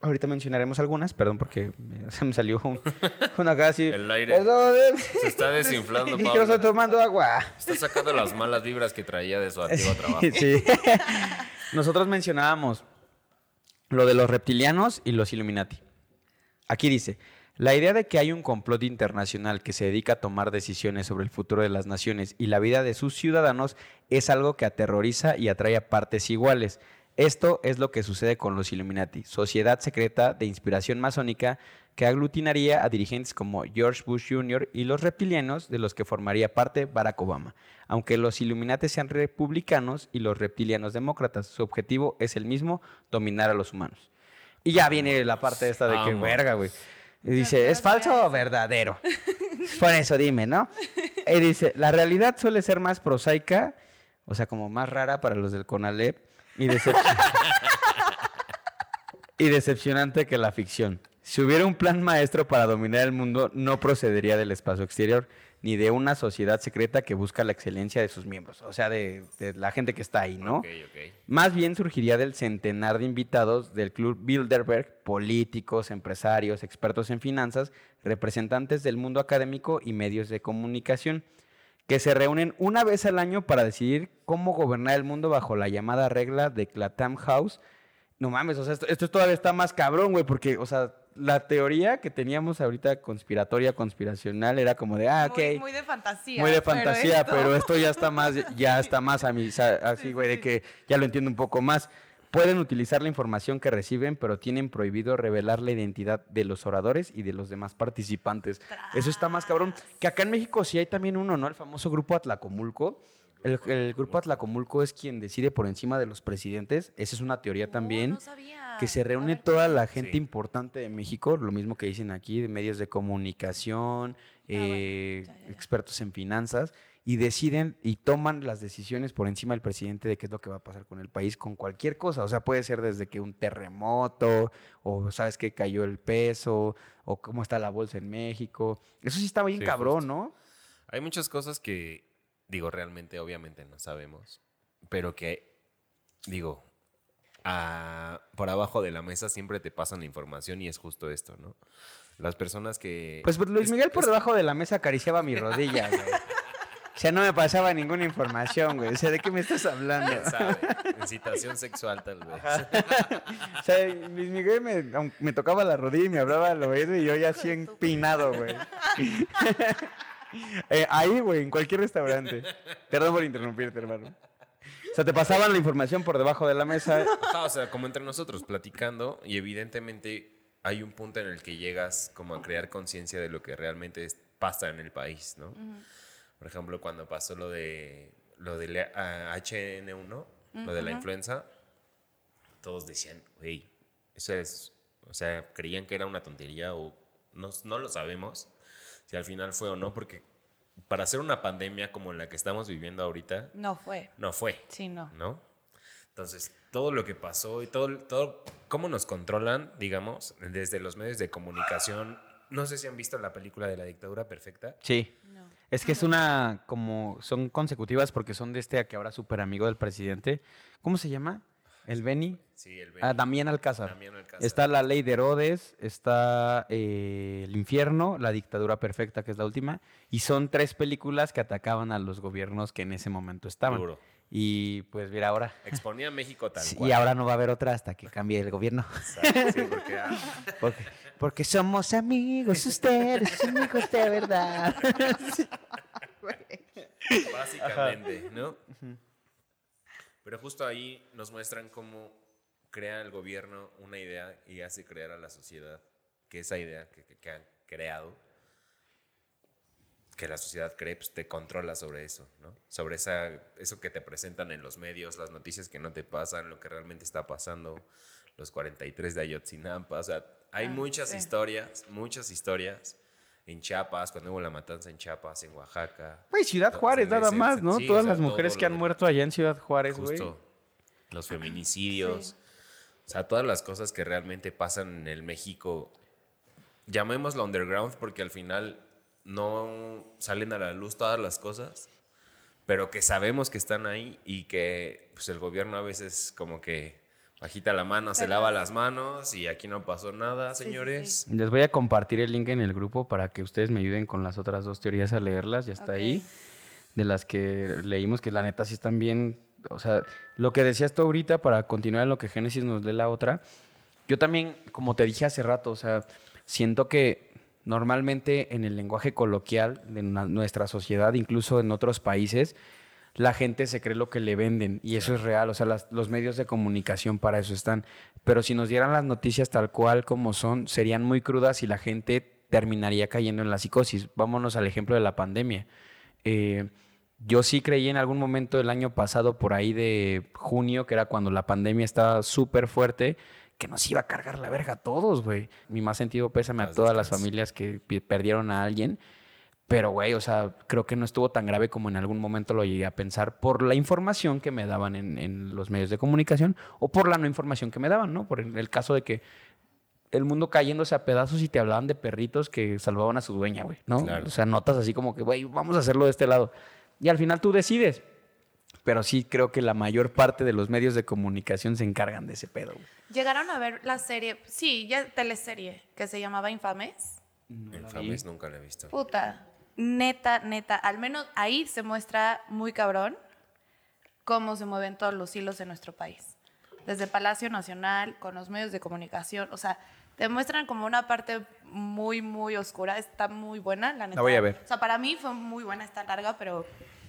ahorita mencionaremos algunas, perdón porque me- se me salió un, una acá así. El aire. Perdón, eh. Se está desinflando, Dije, "No estoy Pablo. tomando agua. Está sacando las malas vibras que traía de su antiguo trabajo. Sí. Nosotros mencionábamos lo de los reptilianos y los Illuminati. Aquí dice, la idea de que hay un complot internacional que se dedica a tomar decisiones sobre el futuro de las naciones y la vida de sus ciudadanos es algo que aterroriza y atrae a partes iguales. Esto es lo que sucede con los Illuminati, sociedad secreta de inspiración masónica que aglutinaría a dirigentes como George Bush Jr. y los reptilianos, de los que formaría parte Barack Obama. Aunque los Illuminati sean republicanos y los reptilianos demócratas, su objetivo es el mismo, dominar a los humanos. Y ya viene la parte esta de que verga, güey. Y dice, ¿es falso o verdadero? Por eso dime, ¿no? Y dice, la realidad suele ser más prosaica, o sea, como más rara para los del CONALEP y, decep- y decepcionante que la ficción. Si hubiera un plan maestro para dominar el mundo, no procedería del espacio exterior, ni de una sociedad secreta que busca la excelencia de sus miembros, o sea, de, de la gente que está ahí, ¿no? Ok, ok. Más bien surgiría del centenar de invitados del Club Bilderberg, políticos, empresarios, expertos en finanzas, representantes del mundo académico y medios de comunicación, que se reúnen una vez al año para decidir cómo gobernar el mundo bajo la llamada regla de Clatham House. No mames, o sea, esto, esto todavía está más cabrón, güey, porque, o sea, la teoría que teníamos ahorita conspiratoria, conspiracional, era como de, ah, ok. Muy, de fantasía. Muy de pero fantasía, esto- pero esto ya está más, ya está más a mí, así, güey, de que ya lo entiendo un poco más. Pueden utilizar la información que reciben, pero tienen prohibido revelar la identidad de los oradores y de los demás participantes. Eso está más cabrón. Que acá en México sí hay también uno, ¿no? El famoso grupo Atlacomulco. El, el grupo Atlacomulco es quien decide por encima de los presidentes. Esa es una teoría Oh, también no sabía. que se reúne ver, toda la gente Sí. importante de México, lo mismo que dicen aquí, de medios de comunicación, bueno, eh, ya, ya, ya. expertos en finanzas, y deciden y toman las decisiones por encima del presidente de qué es lo que va a pasar con el país, con cualquier cosa. O sea, puede ser desde que un terremoto, o sabes que cayó el peso, o cómo está la bolsa en México. Eso sí está bien Sí, cabrón, justo. ¿no? Hay muchas cosas que, digo, realmente, obviamente no sabemos, pero que, digo, a- por abajo de la mesa siempre te pasan la información y es justo esto, ¿no? Las personas que... Pues Luis Miguel por debajo de la mesa acariciaba mi rodilla, güey. O sea, no me pasaba ninguna información, güey. O sea, ¿de qué me estás hablando? ¿Quién sabe? Incitación sexual, tal vez. O sea, Luis Miguel me tocaba la rodilla y me hablaba al oído y yo ya así empinado, güey. Eh, ahí, güey, en cualquier restaurante. Perdón por interrumpirte, hermano. O sea, te pasaban la información por debajo de la mesa. Ajá, o sea, como entre nosotros platicando y evidentemente hay un punto en el que llegas como a crear conciencia de lo que realmente es- pasa en el país, ¿no? Por ejemplo, cuando pasó lo de lo del ah, HN1, lo de la influenza, todos decían, güey, eso es, o sea, creían que era una tontería o no, no lo sabemos si al final fue o no, porque para hacer una pandemia como la que estamos viviendo ahorita, No fue. no fue. Sí, no. ¿no? Entonces, todo lo que pasó y todo, todo, cómo nos controlan, digamos, desde los medios de comunicación. No sé si han visto la película de la dictadura perfecta. Sí. No. Es que es una, como, son consecutivas porque son de este que ahora súper amigo del presidente. ¿Cómo se llama? ¿El Beni? Sí, el Ah, Damián Alcázar. Damián Alcázar. Está la ley de Herodes, está eh, el infierno, la dictadura perfecta, que es la última, y son tres películas que atacaban a los gobiernos que en ese momento estaban. Duro. Y pues mira, ahora... Exponía a México tal Sí, cual. y ahora no va a haber otra hasta que cambie el gobierno. Exacto, sí, porque, ah, Porque, porque somos amigos ustedes, amigos de verdad. Básicamente, ¿no? Pero justo ahí nos muestran cómo crea el gobierno una idea y hace crear a la sociedad que esa idea que, que- que han creado, que la sociedad cree, pues te controla sobre eso, ¿no? Sobre esa, eso que te presentan en los medios, las noticias que no te pasan, lo que realmente está pasando, los 43 de Ayotzinapa, o sea, hay Ah, muchas sí. historias, muchas historias. En Chiapas, cuando hubo la matanza en Chiapas, en Oaxaca. Güey, Ciudad Juárez, nada más, ¿no? sí, Todas o sea, las mujeres que han muerto allá en Ciudad Juárez, güey. Justo. Los feminicidios. O sea, todas las cosas que realmente pasan en el México. Llamémoslo underground porque al final no salen a la luz todas las cosas, pero que sabemos que están ahí y que pues, el gobierno a veces como que bajita la mano, se lava las manos y aquí no pasó nada, Sí, sí, señores. Les voy a compartir el link en el grupo para que ustedes me ayuden con las otras dos teorías a leerlas, ya está ahí. De las que leímos, que la neta sí están bien. O sea, lo que decías tú ahorita, para continuar en lo que Génesis nos lee la otra, yo también, como te dije hace rato, o sea, siento que normalmente en el lenguaje coloquial de nuestra sociedad, incluso en otros países, la gente se cree lo que le venden y eso es real, o sea, las- los medios de comunicación para eso están. Pero si nos dieran las noticias tal cual como son, serían muy crudas y la gente terminaría cayendo en la psicosis. Vámonos al ejemplo de la pandemia. Eh, yo sí creí en algún momento del año pasado, por ahí de junio, que era cuando la pandemia estaba súper fuerte, que nos iba a cargar la verga a todos, güey. Mi más sentido pésame a todas las familias que perdieron a alguien. Pero, güey, o sea, creo que no estuvo tan grave como en algún momento lo llegué a pensar por la información que me daban en, en los medios de comunicación o por la no información que me daban, ¿no? Por el, el caso de que el mundo cayéndose a pedazos y te hablaban de perritos que salvaban a su dueña, güey, ¿no? Claro. O sea, notas así como que, güey, vamos a hacerlo de este lado. Y al final tú decides. Pero sí creo que la mayor parte de los medios de comunicación se encargan de ese pedo, güey. Llegaron a ver la serie, sí, ya teleserie, que se llamaba Infames. Infames nunca la he visto. Puta, neta, neta, al menos ahí se muestra muy cabrón cómo se mueven todos los hilos en nuestro país. Desde Palacio Nacional, con los medios de comunicación, o sea, te muestran como una parte muy, muy oscura, está muy buena, la neta. voy a ver. O sea, para mí fue muy buena, está larga, pero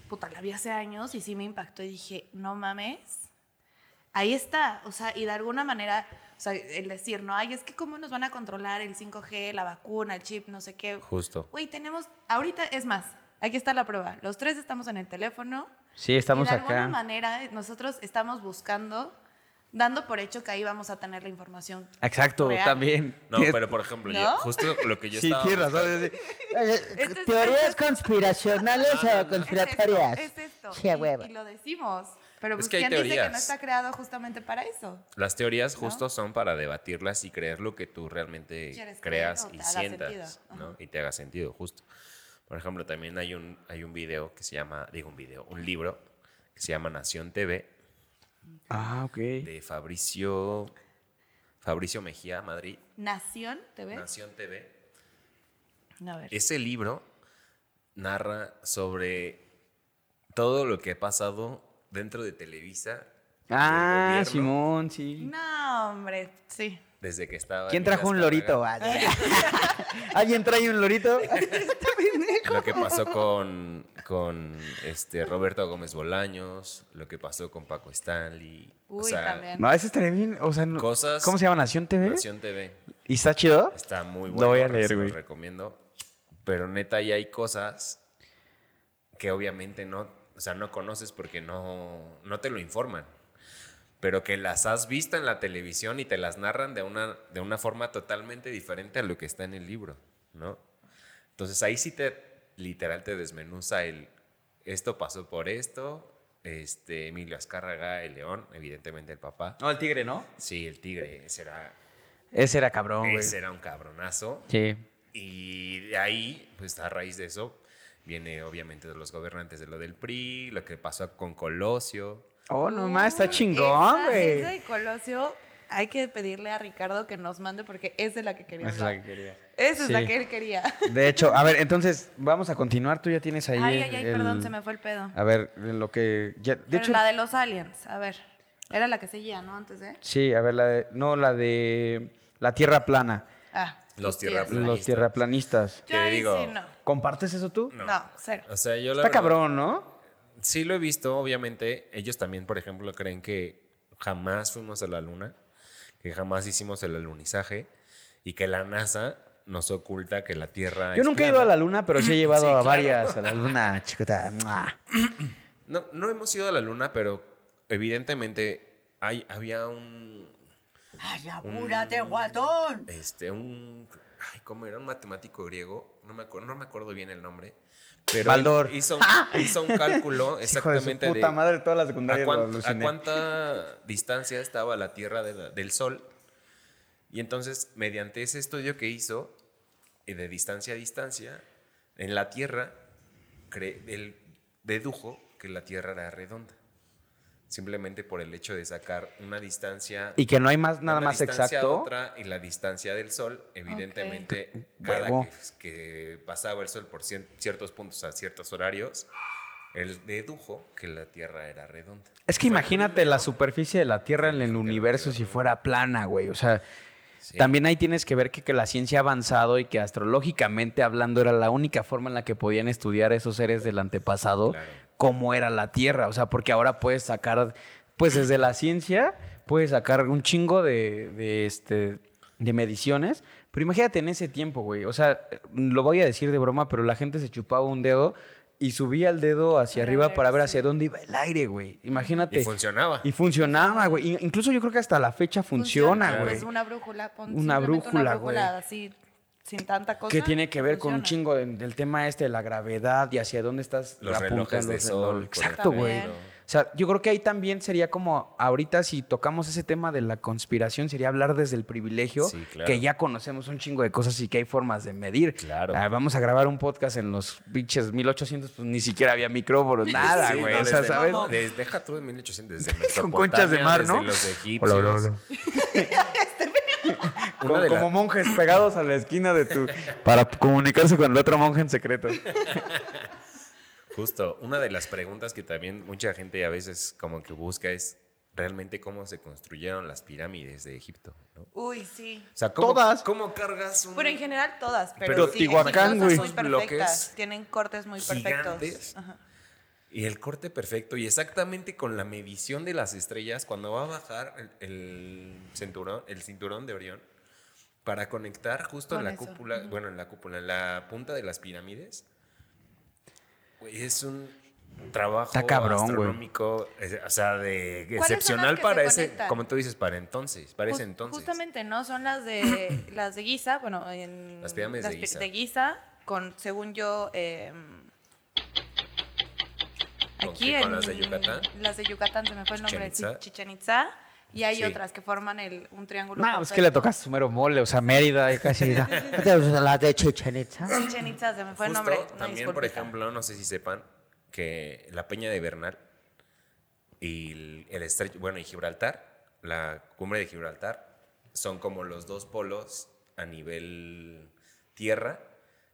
puta, la vi hace años y sí me impactó y dije, no mames, ahí está, o sea, y de alguna manera, o sea, el decir, no, ay, es que cómo nos van a controlar el 5G, la vacuna, el chip, no sé qué. Justo. Güey, tenemos, ahorita, es más, aquí está la prueba. Los tres estamos en el teléfono. Sí, estamos y de alguna acá. manera nosotros estamos buscando, dando por hecho que ahí vamos a tener la información. Exacto, real. también. No, pero por ejemplo, ¿No? yo- justo lo que yo Sí, estaba tienes razón. es- ¿Teorías conspiracionales No, no, o conspiratorias? Es esto, es esto. Sí, y, huevo. y lo decimos. Pero Es pues, que hay ¿quién dice que no teorías. está creado justamente para eso? Las teorías justo son para debatirlas y creer lo que tú realmente creas y sientas. ¿no? Y te haga sentido, justo. Por ejemplo, también hay un, hay un video que se llama, digo un video, un libro que se llama Nación TV Ah, ok. de Fabricio, Fabricio Mejía, Madrid. Nación, ¿te ves? Nación TV. A ver. Ese libro narra sobre todo lo que ha pasado dentro de Televisa. Ah, gobierno, Simón, sí. No, hombre, sí. Desde que estaba. ¿Quién trajo un lorito? ¿Alguien trae un lorito? Lo que pasó con, con este Roberto Gómez Bolaños, lo que pasó con Paco Stanley. o Uy, sea, también. No, ese estaría bien. O sea, no- Cosas- ¿cómo se llama? ¿Nación TV? Nación TV. ¿Y está chido? Está muy Lo bueno. voy a leer, güey. recomiendo. Pero neta, ahí hay cosas que obviamente no, o sea, no conoces porque no, no te lo informan. Pero que las has visto en la televisión y te las narran de una, de una forma totalmente diferente a lo que está en el libro, ¿no? Entonces ahí sí te, literal, te desmenuza el, esto pasó por esto, este, Emilio Azcárraga, el león, evidentemente el papá. No, el tigre, ¿no? Sí, el tigre, ese era, Ese era cabrón, güey. ese era un cabronazo. Sí. Y de ahí, pues a raíz de eso, viene obviamente de los gobernantes de lo del PRI, lo que pasó con Colosio. Oh, no más, está chingón, güey. esa de Colosio, hay que pedirle a Ricardo que nos mande porque esa es la que quería Esa es la que quería. Esa es la que él quería. De hecho, a ver, entonces, vamos a continuar. Tú ya tienes ahí. Ay, ay, ay, el- perdón, se me fue el pedo. A ver, lo que. ya- de Pero hecho, la de los aliens, a ver. Era la que seguía, ¿no? Antes de. sí, a ver, la de. No, la de. La tierra plana. Ah. Los tierraplanistas. Los tierraplanistas. ¿Qué Yo ahí digo? sí, no. ¿Compartes eso tú? No. No, cero. O sea, yo la Está verdad- cabrón, ¿no? Sí lo he visto, obviamente. Ellos también, por ejemplo, creen que jamás fuimos a la luna, que jamás hicimos el alunizaje y que la NASA nos oculta que la Tierra Yo es nunca he ido a la luna, pero sí he llevado Sí, a claro. varias a la luna, chiquita. ¡Mua! No, no hemos ido a la luna, pero evidentemente hay, había un, ¡Ay, apúrate, guatón! este, un, ay, ¿cómo era? Un matemático griego, no me acuerdo, no me acuerdo bien el nombre, pero Baldor. él hizo, un- hizo un cálculo Hijo de su exactamente de, puta madre, toda la a, secundaria a aluciné. cuánta distancia estaba la Tierra de la- del Sol. Y entonces, mediante ese estudio que hizo, y de distancia a distancia, en la Tierra, cre- él dedujo que la Tierra era redonda. Simplemente por el hecho de sacar una distancia. Y que no hay más nada una más exacto. otra y la distancia del Sol, evidentemente, cada Huevo. que, que pasaba el Sol por cien- ciertos puntos a ciertos horarios, él dedujo que la Tierra era redonda. Es que imagínate la superficie de la Tierra en el universo si fuera plana, güey. O sea, Sí. también ahí tienes que ver que, que la ciencia ha avanzado y que astrológicamente hablando era la única forma en la que podían estudiar esos seres del antepasado. Claro. Cómo era la Tierra. O sea, porque ahora puedes sacar, pues desde la ciencia, puedes sacar un chingo de, de, este, de mediciones. Pero imagínate en ese tiempo, güey. O sea, lo voy a decir de broma, pero la gente se chupaba un dedo y subía el dedo hacia Para arriba ver, para ver sí. hacia dónde iba el aire, güey. Imagínate. Y funcionaba. Y funcionaba, güey. Incluso yo creo que hasta la fecha funciona, güey. Es una brújula. pon Una brújula, Una brújula güey. así, sin tanta cosa. Que tiene que ver con un chingo de- del tema este de la gravedad y hacia dónde estás Los apuntando relojes de el sol, reloj. Exacto, güey. O sea, yo creo que ahí también sería como, ahorita si tocamos ese tema de la conspiración, sería hablar desde el privilegio, Sí, claro. que ya conocemos un chingo de cosas y que hay formas de medir. Claro. Ah, vamos a grabar un podcast en los pinches 1800, pues ni siquiera había micrófonos, nada, Sí, güey. no, o sea, desde- ¿sabes? no, desde- deja tú de 1800, desde Con conchas de mar, ¿no? desde los egipcios. Hola, hola, hola. Como, de la- como monjes pegados a la esquina de tu... Para comunicarse con el otro monje en secreto. Justo, una de las preguntas que también mucha gente a veces como que busca es realmente cómo se construyeron las pirámides de Egipto, ¿no? O Uy, sí. sea, ¿cómo, Todas. ¿cómo cargas un Pero en general todas. Pero, Pero sí, egipcios güey. Bloques. Tienen cortes muy perfectos. gigantes? Ajá. Y el corte perfecto y exactamente con la medición de las estrellas cuando va a bajar el, el cinturón, el cinturón de Orión para conectar justo en Con la eso. cúpula, bueno, en la cúpula, en la punta de las pirámides. Güey, es un trabajo Está cabrón, astronómico, es- o sea, de ¿Cuáles son las excepcional para se ese, conectan? como tú dices, para entonces, para ese Jus- entonces. Justamente, ¿no? Son las de las de Giza, bueno, en Las pirámides de pi- Giza. de Giza, con, según yo, eh, ¿Con aquí qué? en ¿Con las de Yucatán? Las de Yucatán, se me fue el nombre, sí, Chichen Itza, y hay Sí. otras que forman el, un triángulo. No, es que le tocaste su mero mole, o sea, Mérida y casi. ¿No te gustan las de Chichen Itza? Chichen Itza, se me fue el nombre. también, por ejemplo, no sé si sepan que la Peña de Bernal y el, el estrecho, bueno, y Gibraltar, la cumbre de Gibraltar, son como los dos polos a nivel tierra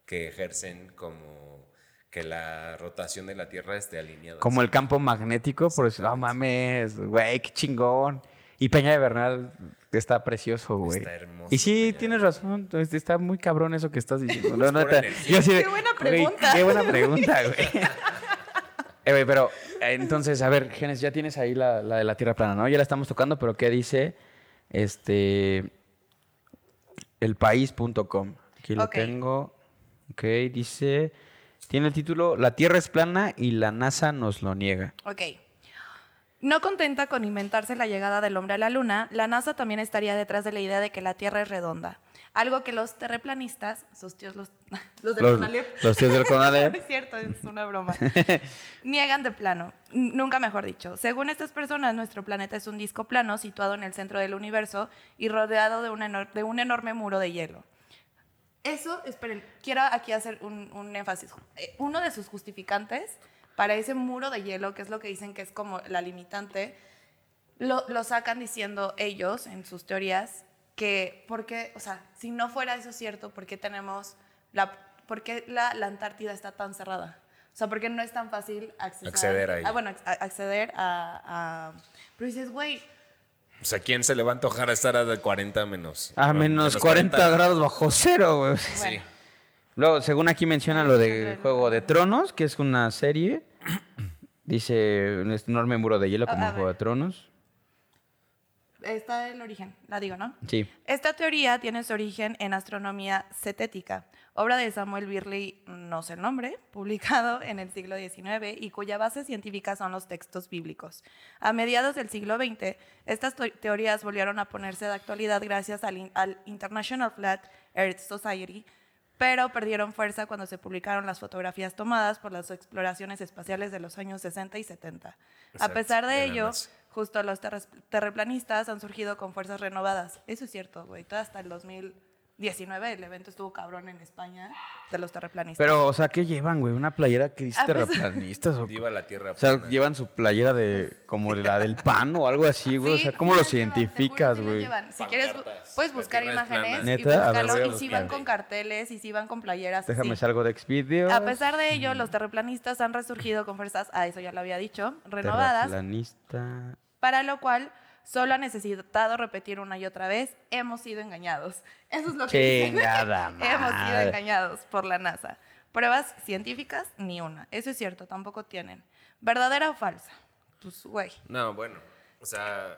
que ejercen como que la rotación de la Tierra esté alineada. Como el campo magnético, por eso, no mames, güey, qué chingón. Y Peña de Bernal está precioso, güey. Está hermoso Y sí, Peña tienes razón, es- está muy cabrón eso que estás diciendo. No, Es no, energía. yo Qué buena pregunta. qué buena pregunta, güey. Eh, pero entonces, a ver, Genes, ya tienes ahí la, la de la Tierra plana, ¿no? Ya la estamos tocando, pero ¿qué dice este elpaís.com? Aquí lo tengo. Ok, dice, tiene el título La Tierra es plana y la NASA nos lo niega. Ok. No contenta con inventarse la llegada del hombre a la luna, la NASA también estaría detrás de la idea de que la Tierra es redonda. Algo que los terreplanistas, sus tíos los, los del Los, Conalep, los tíos del No Conalep. es cierto, es una broma. Niegan de plano. Nunca mejor dicho. Según estas personas, nuestro planeta es un disco plano situado en el centro del universo y rodeado de un, enor- de un enorme muro de hielo. Eso, esperen, quiero aquí hacer un, un énfasis. Eh, Uno de sus justificantes para ese muro de hielo, que es lo que dicen que es como la limitante, lo, lo sacan diciendo ellos en sus teorías que, porque, o sea, si no fuera eso cierto, ¿por qué tenemos la, por qué la, la Antártida está tan cerrada? O sea, ¿por qué no es tan fácil accesar- Acceder a ella. Ah, bueno, a- acceder a, a- Pero dices, güey, O sea, ¿quién se le va a antojar estar a de 40 menos? A menos 40 grados bajo cero, güey. bueno. Luego, según aquí menciona lo de Juego de Tronos, que es una serie. Dice un enorme muro de hielo A- como a en Juego de. Tronos. Está el origen, la digo, ¿no? Sí. Esta teoría tiene su origen en astronomía cetética, obra de Samuel Birley, no sé el nombre, publicado en el siglo XIX y cuya base científica son los textos bíblicos. A mediados del siglo XX, estas teorías volvieron a ponerse de actualidad gracias al, in- al International Flat Earth Society, pero perdieron fuerza cuando se publicaron las fotografías tomadas por las exploraciones espaciales de los años 60 y 70. A pesar de ello. Justo los terres- terraplanistas han surgido con fuerzas renovadas. Eso es cierto, güey. Todo hasta el 2019 el evento estuvo cabrón en España de los terraplanistas. Pero, o sea, ¿qué llevan, güey? ¿Una playera que dice Ah, pues- terraplanistas? O, Viva la Tierra. o sea, plana. llevan su playera de como la del pan o algo así, güey. o sea, ¿cómo sí lo las llevan, te juro, identificas, güey? llevan. Si quieres, puedes buscar imágenes y buscarlo. y si van con carteles y si van con playeras. Déjame sí. salgo de Expedio. A pesar de ello, los terraplanistas han resurgido con fuerzas, ah, eso ya lo había dicho, renovadas, Terraplanista. Para lo cual solo han necesitado repetir una y otra vez, hemos sido engañados. Eso es lo que dicen. Hemos sido engañados por la NASA. Pruebas científicas, ni una. Eso es cierto, tampoco tienen. ¿Verdadera o falsa? Pues, güey. No, bueno, o sea,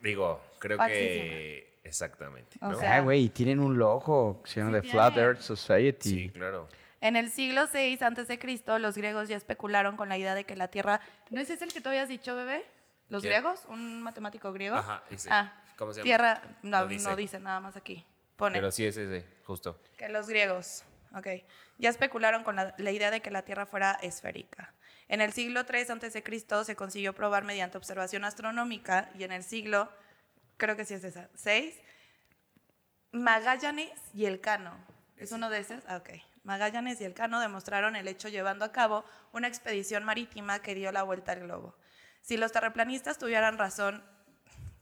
digo, creo que exactamente. O ¿no? sea, Ah, güey, tienen un logo que se llama Sí The Flat. Earth Society. sí, claro. En el siglo VI antes de Cristo, los griegos ya especularon con la idea de que la Tierra... ¿No ese es el que tú habías dicho, bebé? ¿Los ¿Quién? griegos? ¿Un matemático griego? Ajá, ese. Ah, ¿Cómo se llama? Tierra... No, No no dice. nada más aquí. Pone Pero sí es ese, justo. que los griegos... Ok. Ya especularon con la, la idea de que la Tierra fuera esférica. En el siglo III antes de Cristo se consiguió probar mediante observación astronómica y en el siglo, creo que sí es esa, 6, Magallanes y Elcano. ¿Es uno de esos? Ah, ok. Magallanes y Elcano demostraron el hecho llevando a cabo una expedición marítima que dio la vuelta al globo. Si los terraplanistas tuvieran razón,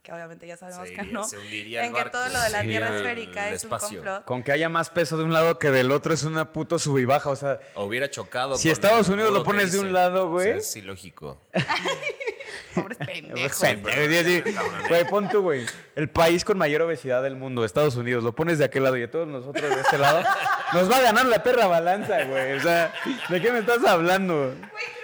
que obviamente ya sabemos que no, en que todo lo de la Tierra esférica es un complot. Con que haya más peso de un lado que del otro es una puto sub y baja. O sea, O hubiera chocado. Si Estados Unidos lo pones de un lado, güey. O sea, es ilógico. Pobres pendejos. Pendejo, sí, sí. Güey, pon tú, güey. El país con mayor obesidad del mundo, Estados Unidos, lo pones de aquel lado y a todos nosotros de este lado, nos va a ganar la perra balanza, güey. O sea, ¿de qué me estás hablando? Güey,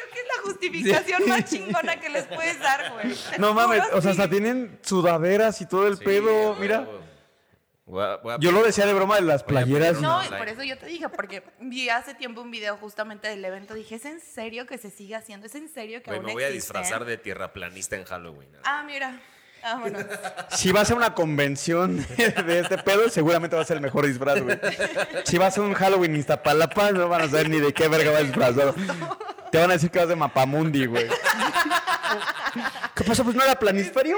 justificación más chingona que les puedes dar, güey. No mames, o sea, hasta tienen sudaderas y todo el Sí, pedo. güey, Mira, güey. Voy a- voy a- yo lo decía de broma de las playeras. No, online. y por eso yo te dije, porque vi hace tiempo un video justamente del evento. Dije, ¿es en serio que se sigue haciendo? ¿Es en serio que Güey, aún me voy a disfrazar de tierraplanista en Halloween. Ah, mira. Vámonos. Si vas a una convención de este pedo, seguramente va a ser el mejor disfraz, güey. Si vas a un Halloween en Iztapalapa, no van a saber ni de qué verga vas disfrazado. Te van a decir que vas de Mapamundi, güey. ¿Qué pasó? Pues no era planisferio.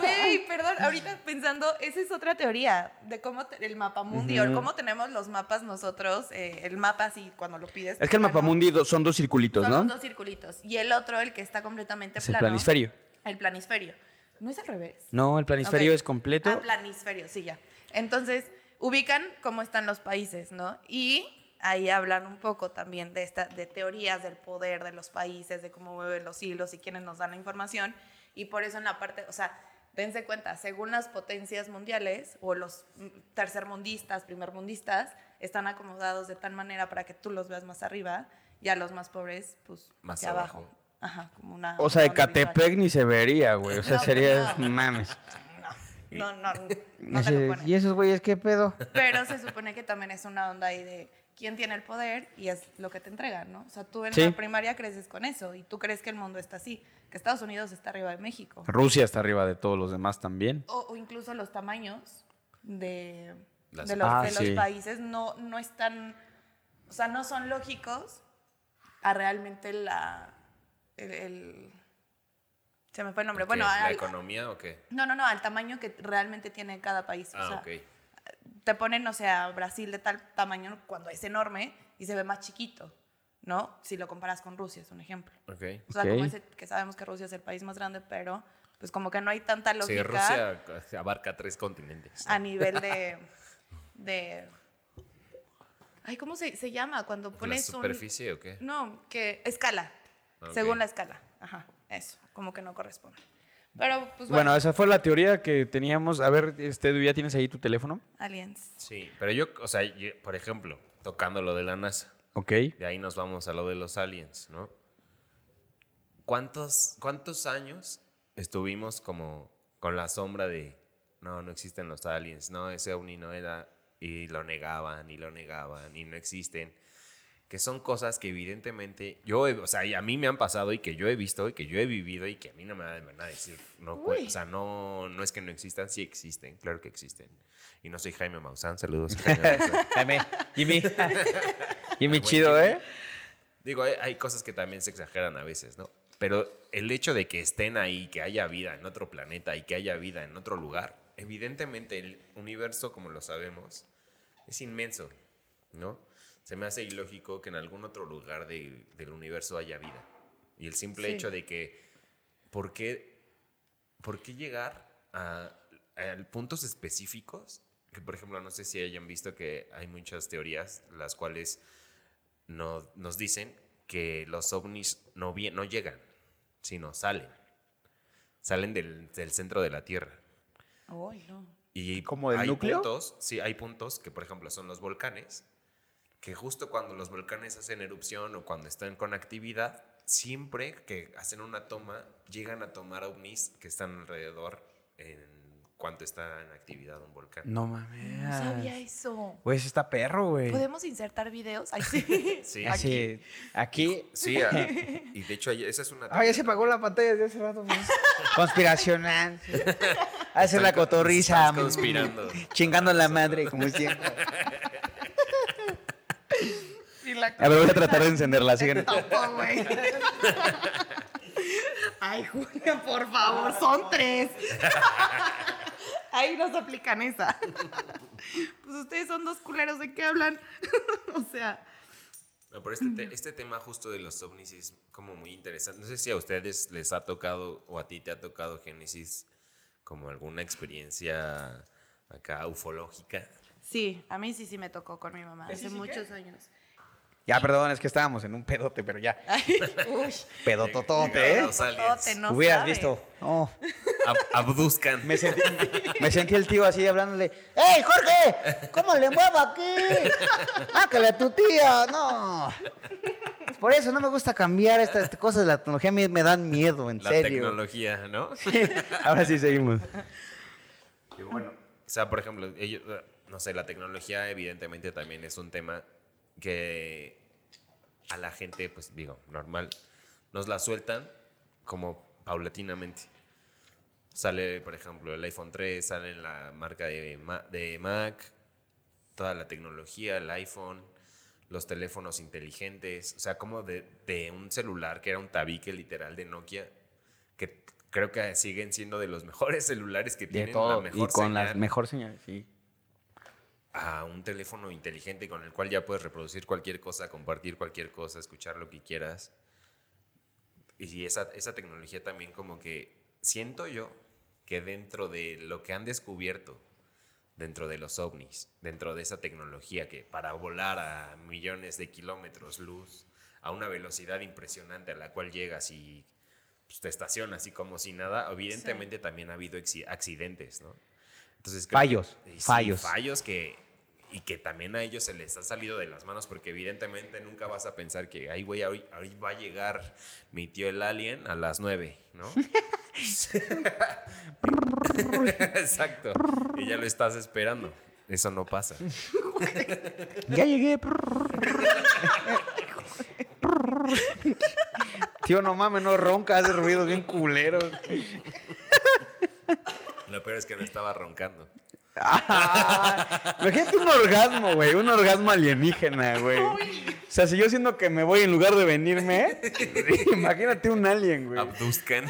Güey, perdón, ahorita pensando, esa es otra teoría de cómo te- el mapa mundi o cómo tenemos los mapas nosotros, eh, el mapa así cuando lo pides. Es que el plano, Mapamundi do- son dos circulitos, son ¿no? los dos circulitos y el otro, el que está completamente Es el plano. planisferio. El planisferio. ¿No es al revés? No, el planisferio Ok. es completo. Ah, planisferio, sí, ya. Entonces, ubican cómo están los países, ¿no? Y ahí hablan un poco también de, esta, de teorías del poder de los países, de cómo mueven los hilos y quiénes nos dan la información. Y por eso en la parte, o sea, dense cuenta, según las potencias mundiales o los tercermundistas, primermundistas, están acomodados de tal manera para que tú los veas más arriba y a los más pobres, pues, Más hacia abajo. abajo. Ajá, como una... O sea, de. Catepec ni se vería, güey. O sea, No, sería. no. Mames. No, no, no, no te lo. ¿Y esos güeyes qué pedo? Pero se supone que también es una onda ahí de quién tiene el poder y es lo que te entregan, ¿no? O sea, tú en Sí. la primaria creces con eso y tú crees que el mundo está así, que Estados Unidos está arriba de México. Rusia está arriba de todos los demás también. O, o incluso los tamaños de, Las- de los, Ah, de los sí. países no, no están, o sea, no son lógicos a realmente la, el, el- se me fue el nombre. Bueno, ¿La al- economía o qué? no, no, no, al tamaño que realmente tiene cada país. o Ah, sea, ok. te ponen, o sea, Brasil de tal tamaño cuando es enorme y se ve más chiquito, ¿no? Si lo comparas con Rusia, es un ejemplo. Ok. O sea, como ese, que sabemos que Rusia es el país más grande, pero pues como que no hay tanta Sí, lógica Rusia abarca tres continentes. a nivel de, de... Ay, ¿cómo se, se llama? Cuando ¿La pones un... superficie o qué? No, que escala, Ok. según la escala. Ajá, eso, como que no corresponde. Pero, pues Bueno, bueno, esa fue la teoría que teníamos. A ver, este, ¿ya tienes ahí tu teléfono? aliens. Sí, pero yo, o sea, yo, por ejemplo, tocando lo de la NASA, Ok. de ahí nos vamos a lo de los aliens, ¿no? ¿Cuántos, cuántos años estuvimos como con la sombra de, no, no existen los aliens, no, ese ovni no era, y lo negaban, y lo negaban, y no existen? Que son cosas que evidentemente yo, he- o sea, y a mí me han pasado y que yo he visto y que yo he vivido y que a mí no me van a decir, no, cu- Uy. o sea, no, no es que no existan, sí existen, claro que existen. Y no soy Jaime Maussan, saludos. Jaime Maussan. Jaime, Jimmy. Jimmy chido, ¿eh? Digo, hay, hay cosas que también se exageran a veces, ¿no? Pero el hecho de que estén ahí, que haya vida en otro planeta y que haya vida en otro lugar, evidentemente el universo, como lo sabemos, es inmenso, ¿no? Se me hace ilógico que en algún otro lugar de- del universo haya vida. Y el simple Sí. hecho de que, ¿por qué, por qué llegar a, a puntos específicos? Que, por ejemplo, no sé si hayan visto que hay muchas teorías, las cuales no- nos dicen que los ovnis no, no llegan, sino salen. Salen del, del centro de la Tierra. Ay, no. Y ¿Como del hay núcleo? puntos, sí, hay puntos que, por ejemplo, son los volcanes, que justo cuando los volcanes hacen erupción o cuando están con actividad, siempre que hacen una toma, llegan a tomar ovnis que están alrededor en cuanto está en actividad un volcán. No mames. No sabía eso. Ese está perro, güey. ¿Podemos insertar videos? Ay, sí. Sí, Así, aquí. Sí, ah, y de hecho esa es una... Ah, ya se apagó la pantalla de hace rato. pues. Conspiracional. Hace la cotorriza. Conspirando. Chingando la madre, como siempre. A ver, voy a tratar de encenderla. Sigan. topo, güey. Ay, Julia, por favor, son tres. Ahí nos aplican esa. Pues ustedes son dos culeros, ¿de qué hablan? O sea, No, pero este, te- este tema justo de los ovnis es como muy interesante. No sé si a ustedes les ha tocado o a ti te ha tocado Génesis como alguna experiencia acá ufológica. sí, a mí sí, sí me tocó con mi mamá hace muchos años. Ya, perdón, es que estábamos en un pedote, pero ya. Ay, uy, Pedototote, ¿eh? Totote, no Hubieras sabe. visto. No. ab- abduzcan. Me sentí, me sentí el tío así hablándole. ¡Ey, Jorge! ¿Cómo le muevo aquí? ¡Mácale a tu tía! No. Por eso no me gusta cambiar estas estas cosas de la tecnología. A mí me dan miedo, en La serio. tecnología, ¿no? Ahora sí seguimos. Y bueno, o sea, por ejemplo, ellos, no sé, la tecnología evidentemente también es un tema que a la gente, pues digo, normal, nos la sueltan como paulatinamente. Sale, por ejemplo, el iPhone 3, sale la marca de, de Mac, toda la tecnología, el iPhone, los teléfonos inteligentes, o sea, como de, de un celular que era un tabique literal de Nokia, que creo que siguen siendo de los mejores celulares que De tienen todo. la Y mejor con las señal, mejor señales, sí. A un teléfono inteligente con el cual ya puedes reproducir cualquier cosa, compartir cualquier cosa, escuchar lo que quieras. Y esa, esa tecnología también como que siento yo que dentro de lo que han descubierto, dentro de los ovnis, dentro de esa tecnología que para volar a millones de kilómetros luz, a una velocidad impresionante a la cual llegas y pues, te estacionas y como si nada, evidentemente también ha habido accidentes, ¿no? Entonces, que- Fallos, y sí, fallos. fallos que y que también a ellos se les ha salido de las manos porque evidentemente nunca vas a pensar que ay güey hoy, hoy va a llegar mi tío el alien a las 9, ¿no? Exacto. Y ya lo estás esperando. Eso no pasa. Ya llegué. Tío, no mames, no ronca, hace ruidos bien culeros. Lo peor es que no estaba roncando. Ah, imagínate un orgasmo, güey. Un orgasmo alienígena, güey. O sea, si yo siento que me voy en lugar de venirme, imagínate un alien, güey. Abduzcan.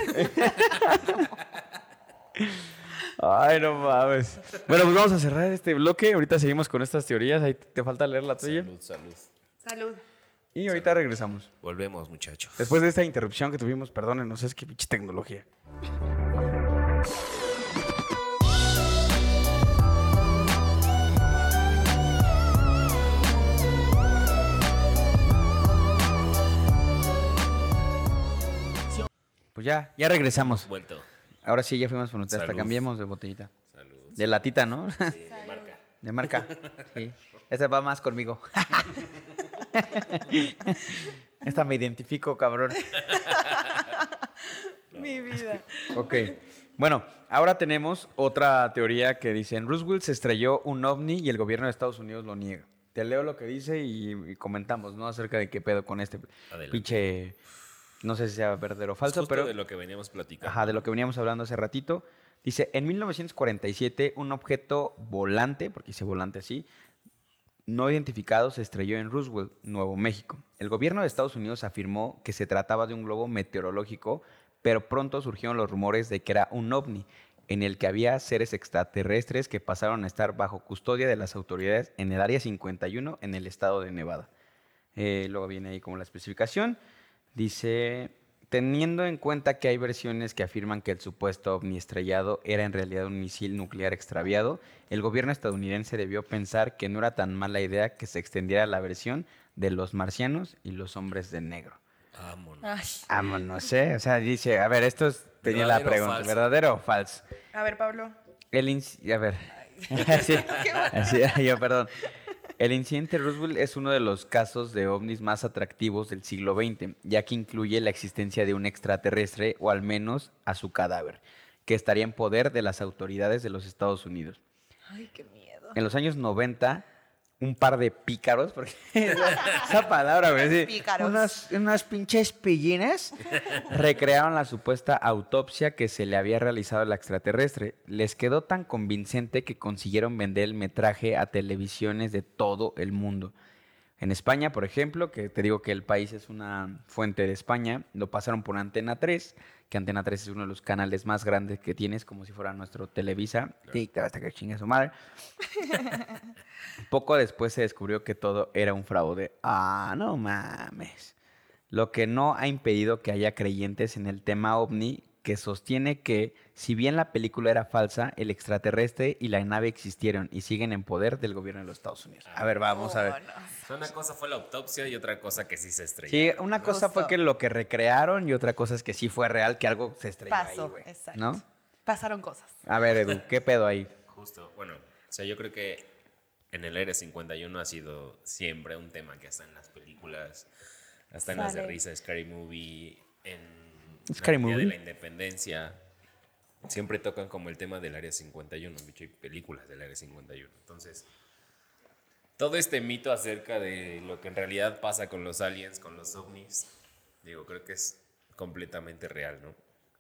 Ay, no mames. Bueno, pues vamos a cerrar este bloque. Ahorita seguimos con estas teorías. Ahí te falta leer la tuya. Salud, salud. Salud. Y ahorita regresamos. Volvemos, muchachos. Después de esta interrupción que tuvimos, perdónenos, es que pinche tecnología. Pues ya, ya regresamos. Vuelto. Ahora sí, ya fuimos por nuestra, hasta cambiamos de botellita. Salud. De latita, ¿no? Sí, de marca. De marca. Sí. Esta va más conmigo. Esta me identifico, cabrón. Mi vida. Ok. Bueno, ahora tenemos otra teoría que dice, en Roosevelt se estrelló un ovni y el gobierno de Estados Unidos lo niega. Te leo lo que dice y, y comentamos, ¿no? Acerca de qué pedo con este Adelante. pinche... No sé si sea verdadero o falso, Justo pero... de lo que veníamos platicando. Ajá, de lo que veníamos hablando hace ratito. Dice, en 1947 un objeto volante, porque dice volante así, no identificado se estrelló en Roosevelt, Nuevo México. El gobierno de Estados Unidos afirmó que se trataba de un globo meteorológico, pero pronto surgieron los rumores de que era un ovni, en el que había seres extraterrestres que pasaron a estar bajo custodia de las autoridades en el Área 51 en el estado de Nevada. Eh, luego viene ahí como la especificación. Dice, teniendo en cuenta que hay versiones que afirman que el supuesto ovni estrellado era en realidad un misil nuclear extraviado, el gobierno estadounidense debió pensar que no era tan mala idea que se extendiera la versión de los marcianos y los hombres de negro. Vámonos. Vámonos, ¿eh? O sea, dice, a ver, esto es- tenía la ¿Verdadero o pregunta, falso? ¿verdadero o falso? A ver, Pablo. El a ver. Así, así, yo, perdón. El incidente Roosevelt es uno de los casos de ovnis más atractivos del siglo XX, ya que incluye la existencia de un extraterrestre o al menos a su cadáver, que estaría en poder de las autoridades de los Estados Unidos. Ay, qué miedo. En los años 90, un par de pícaros, porque esa palabra, güey, sí, Pícaros. unos, unos pinches pillines, recrearon la supuesta autopsia que se le había realizado al extraterrestre. Les quedó tan convincente que consiguieron vender el metraje a televisiones de todo el mundo. En España, por ejemplo, que te digo que el país es una fuente de España, lo pasaron por Antena 3, que Antena 3 es uno de los canales más grandes que tienes, como si fuera nuestro Televisa. Sí, te vas a que chingue su madre. Poco después se descubrió que todo era un fraude. Ah, no mames. Lo que no ha impedido que haya creyentes en el tema ovni que sostiene que, si bien la película era falsa, el extraterrestre y la nave existieron y siguen en poder del gobierno de los Estados Unidos. A ver, vamos a ver. Una cosa fue la autopsia y otra cosa que sí se estrelló. Sí, una cosa fue que lo que recrearon y otra cosa es que sí fue real, que algo se estrelló ahí, Pasó, güey. exacto. ¿No? Pasaron cosas. A ver, Edu, ¿qué pedo ahí? Justo, bueno, o sea, yo creo que en el Área 51 ha sido siempre un tema que está en las películas, hasta en las de Sale. risa, Scary Movie, en Scary la Movie. de la Independencia, siempre tocan como el tema del Área 51, de hecho hay películas del Área 51. Entonces, todo este mito acerca de lo que en realidad pasa con los aliens, con los ovnis, digo, creo que es completamente real, ¿no?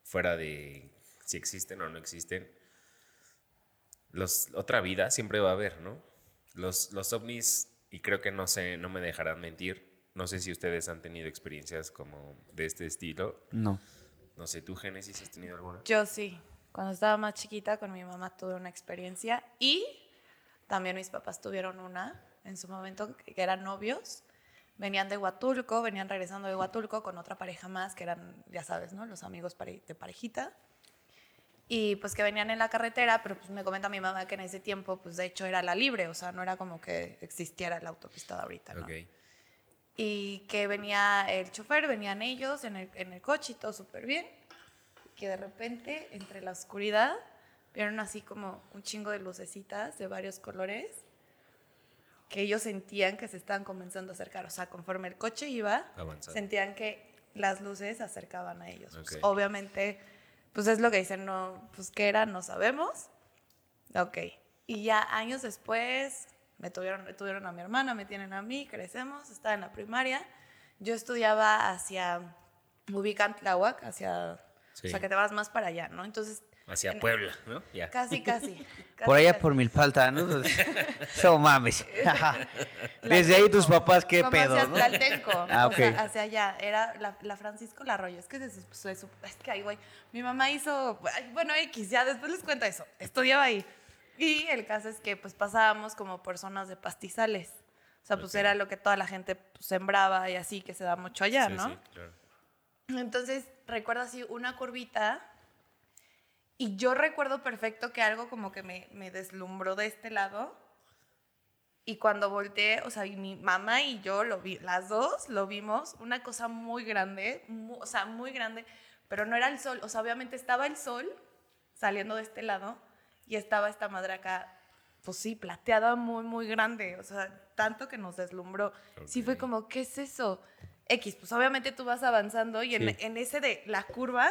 Fuera de si existen o no existen, los, otra vida siempre va a haber, ¿no? Los, los ovnis, y creo que no, sé, no me dejarán mentir, no sé si ustedes han tenido experiencias como de este estilo. No. No sé, ¿tú, Génesis, has tenido alguna? Yo sí. Cuando estaba más chiquita con mi mamá tuve una experiencia y también mis papás tuvieron una en su momento que eran novios. Venían de Huatulco, venían regresando de Huatulco con otra pareja más que eran, ya sabes, ¿no? Los amigos pare- de parejita. Y pues que venían en la carretera, pero pues me comenta mi mamá que en ese tiempo, pues de hecho era la libre, o sea, no era como que existiera la autopista de ahorita, ¿no? Ok. y que venía el chofer, venían ellos en el, en el coche y todo súper bien, que de repente entre la oscuridad vieron así como un chingo de lucecitas de varios colores que ellos sentían que se estaban comenzando a acercar, o sea, conforme el coche iba, Avanzando. sentían que las luces se acercaban a ellos. Pues, Ok. obviamente, pues es lo que dicen, no, pues qué era, no sabemos. Ok. Y ya años después me tuvieron, me tuvieron a mi hermana, me tienen a mí, crecemos, estaba en la primaria. Yo estudiaba hacia Ubican Tláhuac, hacia, o Sí. sea, que te vas más para allá, ¿no? Entonces, Hacia en- Puebla, ¿no? Ya. casi, casi. casi, Por allá casi. por Milpalta, ¿no? So mames. Desde ahí tus papás, qué Como pedo, hacia ¿no? Tlaltenco, Ah, o sea, hacia allá. Era la, la Francisco Larroyo. Es que, se, se- se- es que ahí, güey. Mi mamá hizo, bueno, X, ya después les cuento eso. Estudiaba ahí. Y el caso es que pues pasábamos como por zonas de pastizales. O sea, pues era lo que toda la gente pues, sembraba y así, que se da mucho allá, Sí, ¿no? sí, claro. Entonces, recuerdo así una curvita y yo recuerdo perfecto que algo como que me, me deslumbró de este lado. Y cuando volteé, o sea, y mi mamá y yo lo vi, las dos lo vimos, una cosa muy grande, mu- o sea, muy grande, pero no era el sol, o sea, obviamente estaba el sol saliendo de este lado y estaba esta madre acá, pues sí, plateada muy, muy grande, o sea, tanto que nos deslumbró. Sí fue como, ¿qué es eso? X, pues obviamente tú vas avanzando y en, Sí. en ese de la curva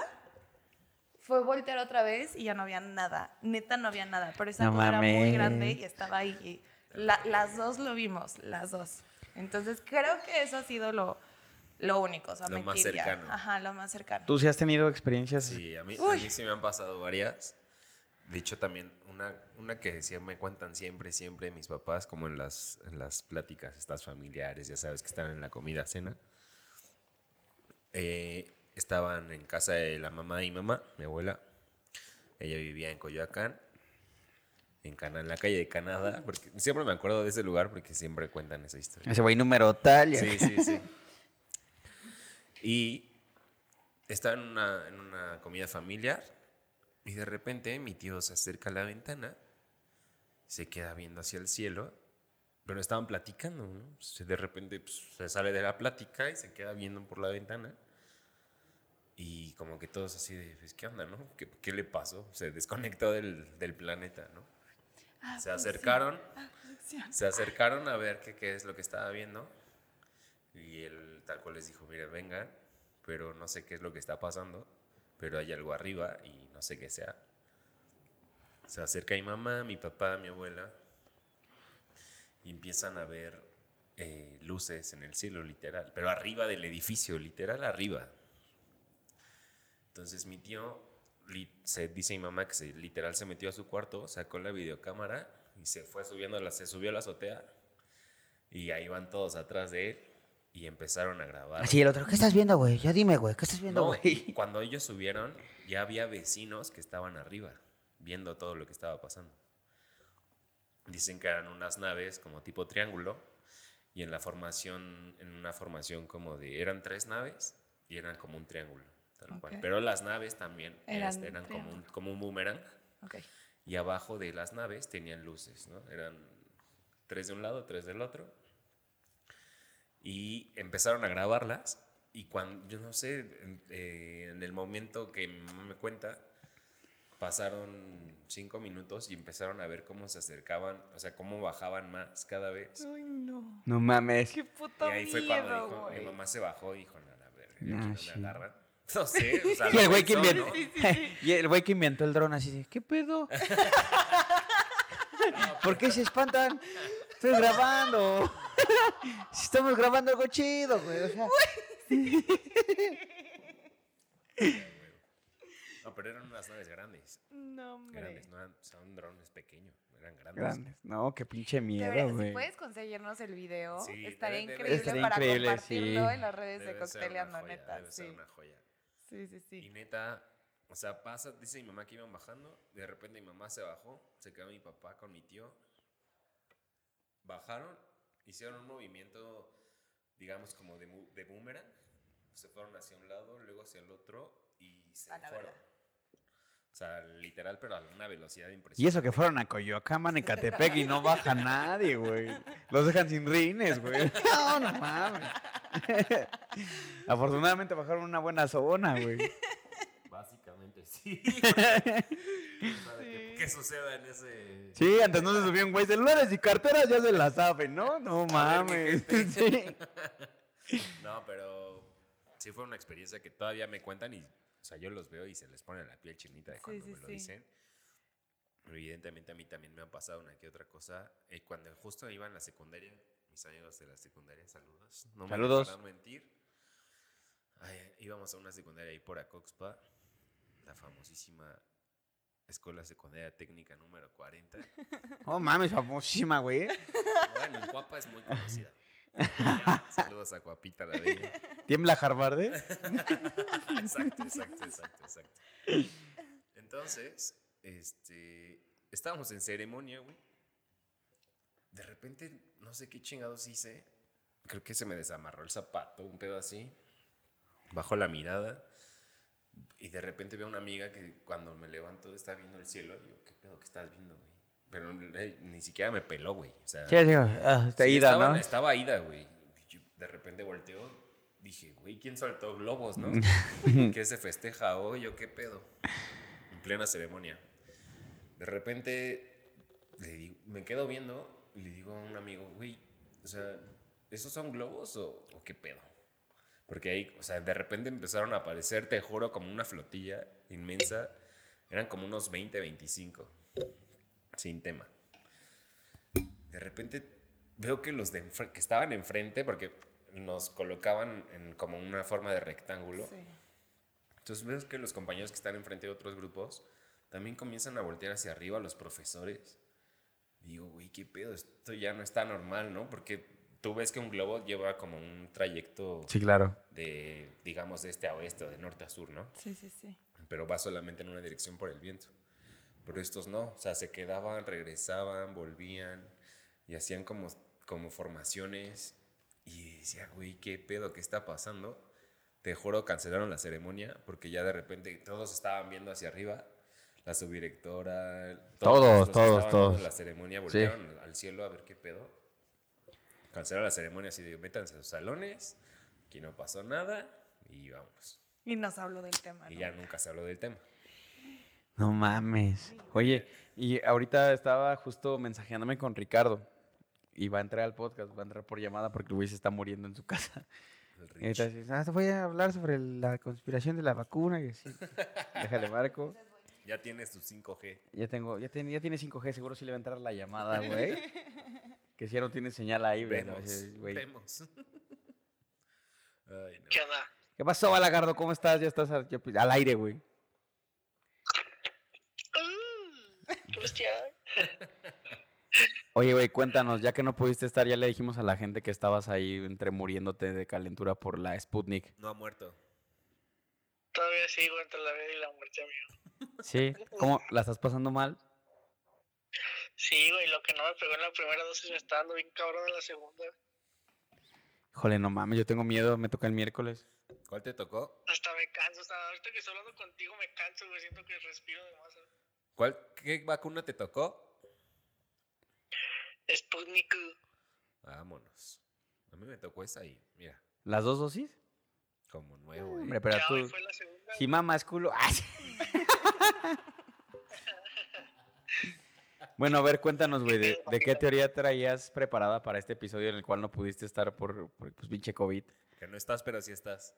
fue voltear otra vez y ya no había nada, neta no había nada, pero esa No cosa era muy mames. grande y estaba ahí. y la- las dos lo vimos, las dos. Entonces creo que eso ha sido lo, lo único, o sea, Lo más cercano. Ajá, lo más cercano. ¿Tú sí has tenido experiencias? Sí, a mí, a mí sí me han pasado varias. De hecho, también una, una que sí me cuentan siempre, siempre mis papás, como en las, en las pláticas estas familiares, ya sabes que están en la comida, cena. Eh, estaban en casa de la mamá y mamá, mi abuela. Ella vivía en Coyoacán, en, Cana, en la calle de Canadá. Porque siempre me acuerdo de ese lugar porque siempre cuentan esa historia. Ese güey número tal. Sí, sí, sí. Y estaba en una, en una comida familiar y de repente mi tío se acerca a la ventana, se queda viendo hacia el cielo, pero estaban platicando, ¿no? Se- De repente pues, se sale de la plática y se queda viendo por la ventana. Y como que todos así de, pues, ¿qué onda, no? ¿Qué, qué le pasó? Se desconectó del, del planeta, ¿no? Se acercaron, se acercaron a ver qué, qué es lo que estaba viendo. Y él tal cual les dijo, miren, vengan, pero no sé qué es lo que está pasando, pero hay algo arriba y no sé qué sea. Se acerca mi mamá, mi papá, mi abuela, y empiezan a ver eh, luces en el cielo, literal, pero arriba del edificio, literal arriba. Entonces mi tío, se dice mi mamá que se, literal se metió a su cuarto, sacó la videocámara y se fue subiendo, la, se subió a la azotea y ahí van todos atrás de él y empezaron a grabar. Así el otro, ¿qué estás viendo, güey? Ya dime, güey, ¿qué estás viendo, No, güey? cuando ellos subieron, ya había vecinos que estaban arriba, viendo todo lo que estaba pasando. Dicen que eran unas naves como tipo triángulo, y en la formación, en una formación como de, eran tres naves y eran como un triángulo, tal cual. Ok. Pero las naves también Eran este, eran, como, un, como un boomerang, y abajo de las naves tenían luces, ¿no? Eran tres de un lado, tres del otro. Y empezaron a grabarlas. Y cuando, yo no sé, en, eh, en el momento que mi mamá me cuenta, pasaron cinco minutos y empezaron a ver cómo se acercaban, o sea, cómo bajaban más cada vez. Ay, no. No mames. Qué puto y ahí fue cuando dijo, mi mamá se bajó y dijo, no, la verga, aquí Ah, no me sí. agarran. No sé, o sea, Y el güey que inventó, ¿no? y el güey que inventó el dron así de, ¿qué pedo? ¿Por qué se espantan? Estoy grabando. Si estamos grabando algo chido, güey. O sea, No, pero eran unas naves grandes. No, hombre. Grandes, no eran, son drones pequeños, eran grandes. grandes. No, qué pinche miedo, si güey. puedes conseguirnos el video, Sí, estaría debe- debe- increíble para increíble, compartirlo sí. en las redes de Debe Cocteleando, neta. debe ser Sí. una joya. Sí, sí, Y neta, o sea, pasa, dice mi mamá que iban bajando, de repente mi mamá se bajó, se quedó mi papá con mi tío, bajaron, hicieron un movimiento, digamos, como de, mu- de boomerang, se fueron hacia un lado, luego hacia el otro y se A fueron. O sea, literal, pero a una velocidad Y impresionante. eso que fueron a Coyoacán, en Ecatepec y no baja nadie, güey. Los dejan sin rines, güey. No, no mames. Afortunadamente bajaron una buena zona, güey. Básicamente sí. Que- ¿Qué suceda en ese... Sí, antes no se subían, güey. Celulares y carteras ya se la saben, ¿no? No mames. Sí. No, pero sí fue una experiencia que todavía me cuentan y, o sea, yo los veo y se les pone la piel chinita de Sí, cuando sí, me lo sí. dicen. Evidentemente a mí también me ha pasado una que otra cosa. Y cuando justo iba en la secundaria, mis amigos de la secundaria, saludos. No Saludos. me dejarán mentir. Ay, íbamos a una secundaria ahí por Acoxpa, la famosísima Escuela Secundaria Técnica número 40. Oh, mames, famosísima, güey. Bueno, en Cuapa es muy conocida. Saludos a Cuapita la Bella. Tiembla Harvard, ¿eh? Exacto, exacto, exacto, exacto. Entonces, este, estábamos en ceremonia, güey. De repente, no sé qué chingados hice. Creo que se me desamarró el zapato, un pedo así. Bajo la mirada. Y de repente veo a una amiga que cuando me levanto está viendo el cielo. Y digo, ¿qué pedo que estás viendo, güey? Pero eh, ni siquiera me peló, güey. O sea, Sí, ah, está Sí, ida, estaba, ¿no? Estaba ida, güey. De repente volteó, dije, güey, ¿quién soltó globos, no? ¿Qué se festeja hoy o qué pedo? En plena ceremonia. De repente le digo- me quedo viendo y le digo a un amigo, güey, o sea, ¿esos son globos o, o qué pedo? Porque ahí, o sea, de repente empezaron a aparecer, te juro, como una flotilla inmensa. Eran como unos 20, 25. Sin tema de repente veo que los de que estaban enfrente, porque nos colocaban en como una forma de rectángulo, Sí. entonces veo que los compañeros que están enfrente de otros grupos también comienzan a voltear hacia arriba los profesores. Digo, güey, qué pedo, esto ya no está normal, ¿no? Porque tú ves que un globo lleva como un trayecto Sí, claro. de, digamos, de este a oeste o de norte a sur, ¿no? Sí, sí, sí. pero va solamente en una dirección por el viento. Pero estos no, o sea, se quedaban, regresaban, volvían y hacían como, como formaciones. Y decía, güey, ¿qué pedo? ¿Qué está pasando? Te juro, cancelaron la ceremonia porque ya de repente todos estaban viendo hacia arriba. La subdirectora, Todos, todos, todos. viendo La ceremonia voltearon al cielo a ver qué pedo. Cancelaron la ceremonia así de métanse a sus salones, aquí no pasó nada y vámonos. Y nos habló del tema, Y ¿no? ya nunca se habló del tema. No mames. Oye, y ahorita estaba justo mensajeándome con Ricardo. Y va a entrar al podcast, va a entrar por llamada porque el güey se está muriendo en su casa. Dice, ah, voy a hablar sobre la conspiración de la vacuna. Y así, déjale marco. Ya tienes tu 5G. Ya tengo, ya, tiene- ya tiene 5G, seguro sí le va a entrar la llamada, güey. que si ya no tiene señal ahí, güey. Vemos. Güey. Vemos. Ay, no. ¿Qué onda? ¿Qué pasó, Balagardo? ¿Cómo estás? Ya estás al, ya, pues, al aire, güey. Mm. Oye, güey, cuéntanos, ya que no pudiste estar, ya le dijimos a la gente que estabas ahí entre muriéndote de calentura por la Sputnik. No ha muerto. Todavía sigo entre la vida y la muerte, amigo. ¿Sí? ¿Cómo? ¿La estás pasando mal? Sí, güey, lo que no me pegó en la primera dosis me está dando bien cabrón en la segunda. Híjole, no mames, yo tengo miedo, me toca el miércoles. ¿Cuál te tocó? Hasta me canso, hasta ahorita que estoy hablando contigo me canso, güey, siento que respiro de más. ¿Cuál, ¿Qué vacuna te tocó? Sputnik. Vámonos. A mí me tocó esa y mira, ¿Las dos dosis? como nuevo. ¿eh? Hombre, pero tú... fue la segunda. Si mamas culo... ¡Ah! Bueno, a ver, cuéntanos, güey, de, de qué teoría traías preparada para este episodio en el cual no pudiste estar por, por pues, pinche COVID. Que no estás, pero sí estás.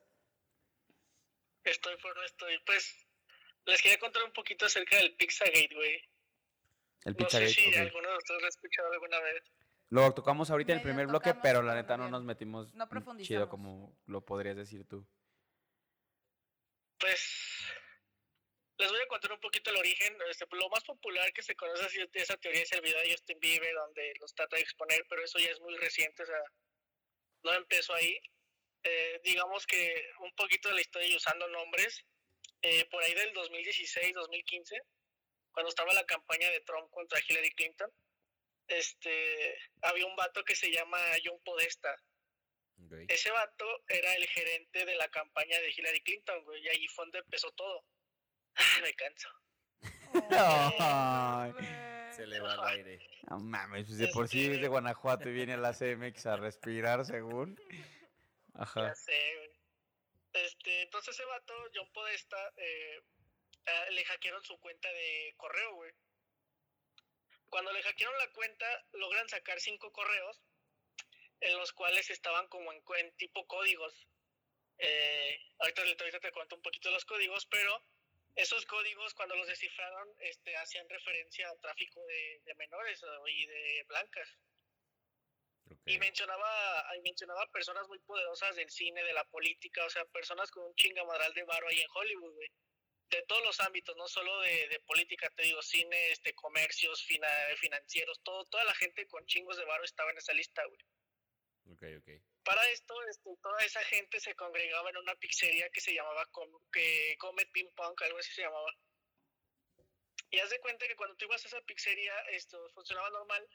Estoy por no estoy. Pues, les quería contar un poquito acerca del Pizzagate, güey. El No Pizzagate, sé si alguno de ustedes lo ha escuchado alguna vez. Lo tocamos ahorita en el primer bloque, pero la neta no nos metimos No chido como lo podrías decir tú. Pues les voy a contar un poquito el origen. Este, lo más popular que se conoce así de esa teoría es el video de Justin Bieber, donde los trata de exponer, pero eso ya es muy reciente, o sea, no empezó ahí. Eh, digamos que un poquito de la historia y usando nombres, eh, por ahí del 2016-2015, cuando estaba la campaña de Trump contra Hillary Clinton, este, había un vato que se llama John Podesta. Ese vato era el gerente de la campaña de Hillary Clinton, güey, y ahí fue donde empezó todo. Me canso. Ay, Se le va al aire. no mames, pues de por sí es de Guanajuato y viene a la CMX a respirar, según. Ajá. Ya sé, güey. Este, entonces ese vato, John Podesta, eh, ah, le hackearon su cuenta de correo, güey. Cuando le hackearon la cuenta, logran sacar cinco correos en los cuales estaban como en, tipo códigos. Eh, ahorita, ahorita te cuento un poquito los códigos, pero esos códigos cuando los descifraron este, hacían referencia al tráfico de, de menores y de blancas. Y mencionaba, mencionaba personas muy poderosas del cine, de la política, o sea, personas con un chingamadral de varo ahí en Hollywood, güey. De todos los ámbitos, no solo de, de política, te digo, cine, este, comercios, fina- financieros, todo, toda la gente con chingos de varo estaba en esa lista, güey. Ok, ok. Para esto, este, toda esa gente se congregaba en una pizzería que se llamaba Com- que Comet Ping Pong, algo así se llamaba. Y haz de cuenta que cuando tú ibas a esa pizzería, esto funcionaba normal,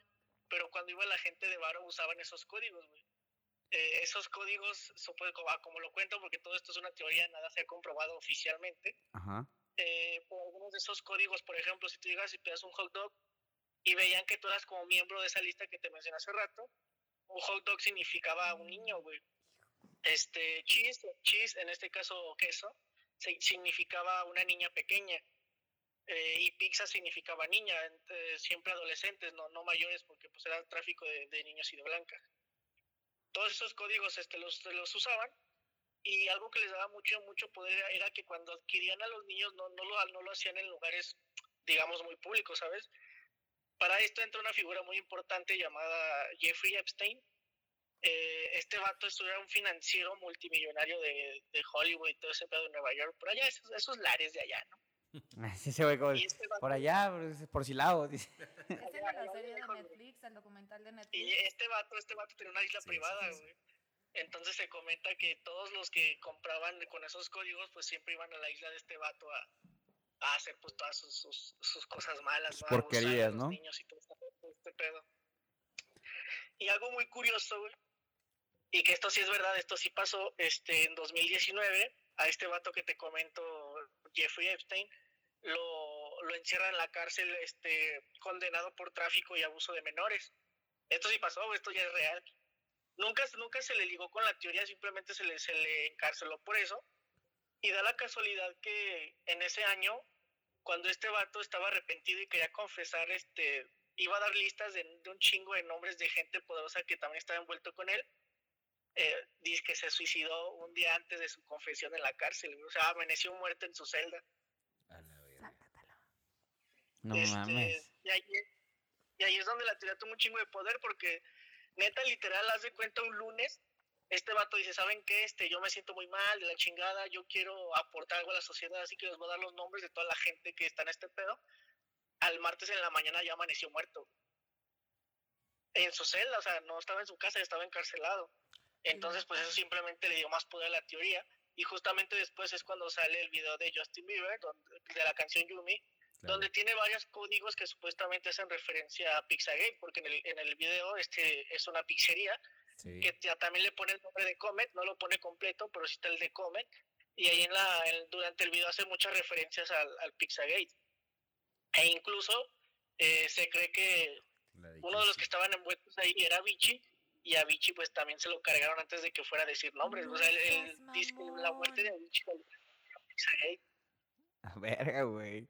pero cuando iba la gente de Varo usaban esos códigos, güey. Eh, esos códigos, como, ah, como lo cuento, porque todo esto es una teoría, nada se ha comprobado oficialmente. Ajá. Eh, por algunos de esos códigos, por ejemplo, si tú llegas y pidas un hot dog y veían que tú eras como miembro de esa lista que te mencioné hace rato, un hot dog significaba un niño, güey. Este, cheese, cheese, en este caso queso, significaba una niña pequeña. Eh, y pizza significaba niña, eh, siempre adolescentes, no, no mayores, porque pues era tráfico de, de niños y de blancas. Todos esos códigos este, los, los usaban y algo que les daba mucho, mucho poder era que cuando adquirían a los niños no, no, lo, no lo hacían en lugares, digamos, muy públicos, ¿sabes? Para esto entra una figura muy importante llamada Jeffrey Epstein. Eh, este vato era un financiero multimillonario de, de Hollywood y todo ese pedo de Nueva York, por allá, esos, esos lares de allá, ¿no? Sí, se ve Y este vato- por allá, por- por si lado. dice. Es en la serie de Netflix, el documental de Y Netflix. este vato, este vato tenía una isla Sí, privada, sí, sí. güey. Entonces se comenta que todos los que compraban con esos códigos, pues siempre iban a la isla de este vato a, a hacer pues todas sus, sus, sus cosas malas, Sus ¿no? Porquerías, ¿no? niños y todo este, pedo. Y algo muy curioso, güey, y que esto sí es verdad, esto sí pasó, este, en 2019, a este vato que te comento, Jeffrey Epstein, lo, lo encierran en la cárcel, este, condenado por tráfico y abuso de menores. Esto sí pasó, esto ya es real. Nunca, nunca se le ligó con la teoría, simplemente se le, se le encarceló por eso. Y da la casualidad que en ese año cuando este vato estaba arrepentido y quería confesar, este, iba a dar listas de, de un chingo de nombres de gente poderosa que también estaba envuelto con él. Eh, dice que se suicidó un día antes de su confesión en la cárcel, o sea, amaneció muerto en su celda. A la verga. Sácatelo. No Este, mames. Y ahí, y ahí es donde la teoría toma un chingo de poder porque neta literal haz de cuenta un lunes este vato dice, ¿saben qué? Este, yo me siento muy mal, de la chingada, yo quiero aportar algo a la sociedad, así que les voy a dar los nombres de toda la gente que está en este pedo. Al martes en la mañana ya amaneció muerto. En su celda, o sea, no estaba en su casa, estaba encarcelado. Entonces, pues eso simplemente le dio más poder a la teoría. Y justamente después es cuando sale el video de Justin Bieber, donde- de la canción Yumi, Claro. donde tiene varios códigos que supuestamente hacen referencia a Pizzagate, porque en el, en el video este es una pizzería Sí. que ya también le pone el nombre de Comet, no lo pone completo, pero sí está el de Comet, y ahí en la, en- durante el video hace muchas referencias al, al Pizzagate. E incluso eh, se cree que uno de los que estaban envueltos ahí era Vichy, y a Vichy pues también se lo cargaron antes de que fuera a decir nombres. o sea, el, el disco, la muerte de. Vichy. Pizzagate. A verga, güey.